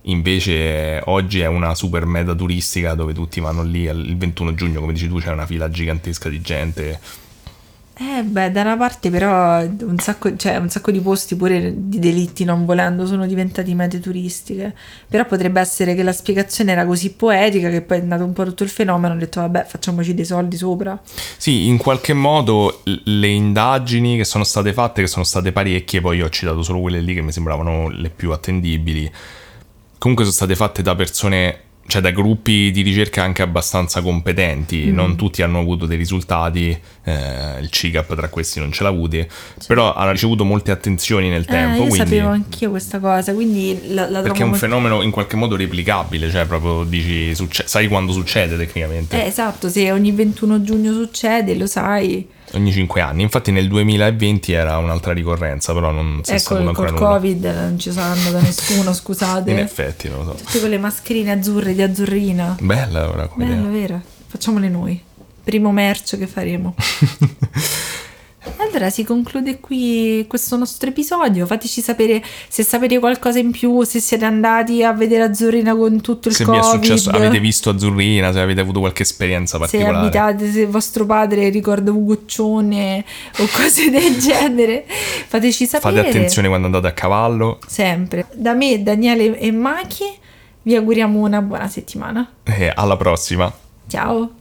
invece oggi è una super meta turistica dove tutti vanno lì il 21 giugno, come dici tu, c'è una fila gigantesca di gente. Eh beh, da una parte però un sacco, cioè, un sacco di posti pure di delitti non volendo sono diventati mete turistiche. Però potrebbe essere che la spiegazione era così poetica che poi è andato un po' tutto il fenomeno, hanno detto vabbè facciamoci dei soldi sopra. Sì, in qualche modo le indagini che sono state fatte, che sono state parecchie, poi io ho citato solo quelle lì che mi sembravano le più attendibili, comunque sono state fatte da persone cioè da gruppi di ricerca anche abbastanza competenti, mm. non tutti hanno avuto dei risultati, eh, il CIGAP tra questi non ce l'ha avuti, cioè. però ha ricevuto molte attenzioni nel eh, tempo. Io quindi... sapevo anch'io questa cosa, quindi la, la Perché è un molto... fenomeno in qualche modo replicabile, cioè proprio dici, succe- sai quando succede tecnicamente. Eh, esatto, se ogni 21 giugno succede, lo sai ogni 5 anni. Infatti nel 2020 era un'altra ricorrenza, però non si è ecco, saputo ancora col nulla. Covid non ci sarà andato nessuno, scusate. In effetti, non lo so. Tutte quelle mascherine azzurre di azzurrina. Bella ora come Bello, idea. vero? Facciamole noi. Primo merch che faremo. Allora si conclude qui questo nostro episodio. Fateci sapere se sapete qualcosa in più, se siete andati a vedere Azzurrina con tutto il se Covid. vi è successo, avete visto Azzurrina, se avete avuto qualche esperienza se particolare. abitate, se vostro padre ricorda Ugoccione o cose del genere, fateci sapere. Fate attenzione quando andate a cavallo. Sempre. Da me, Daniele e Maki, vi auguriamo una buona settimana. E alla prossima. Ciao.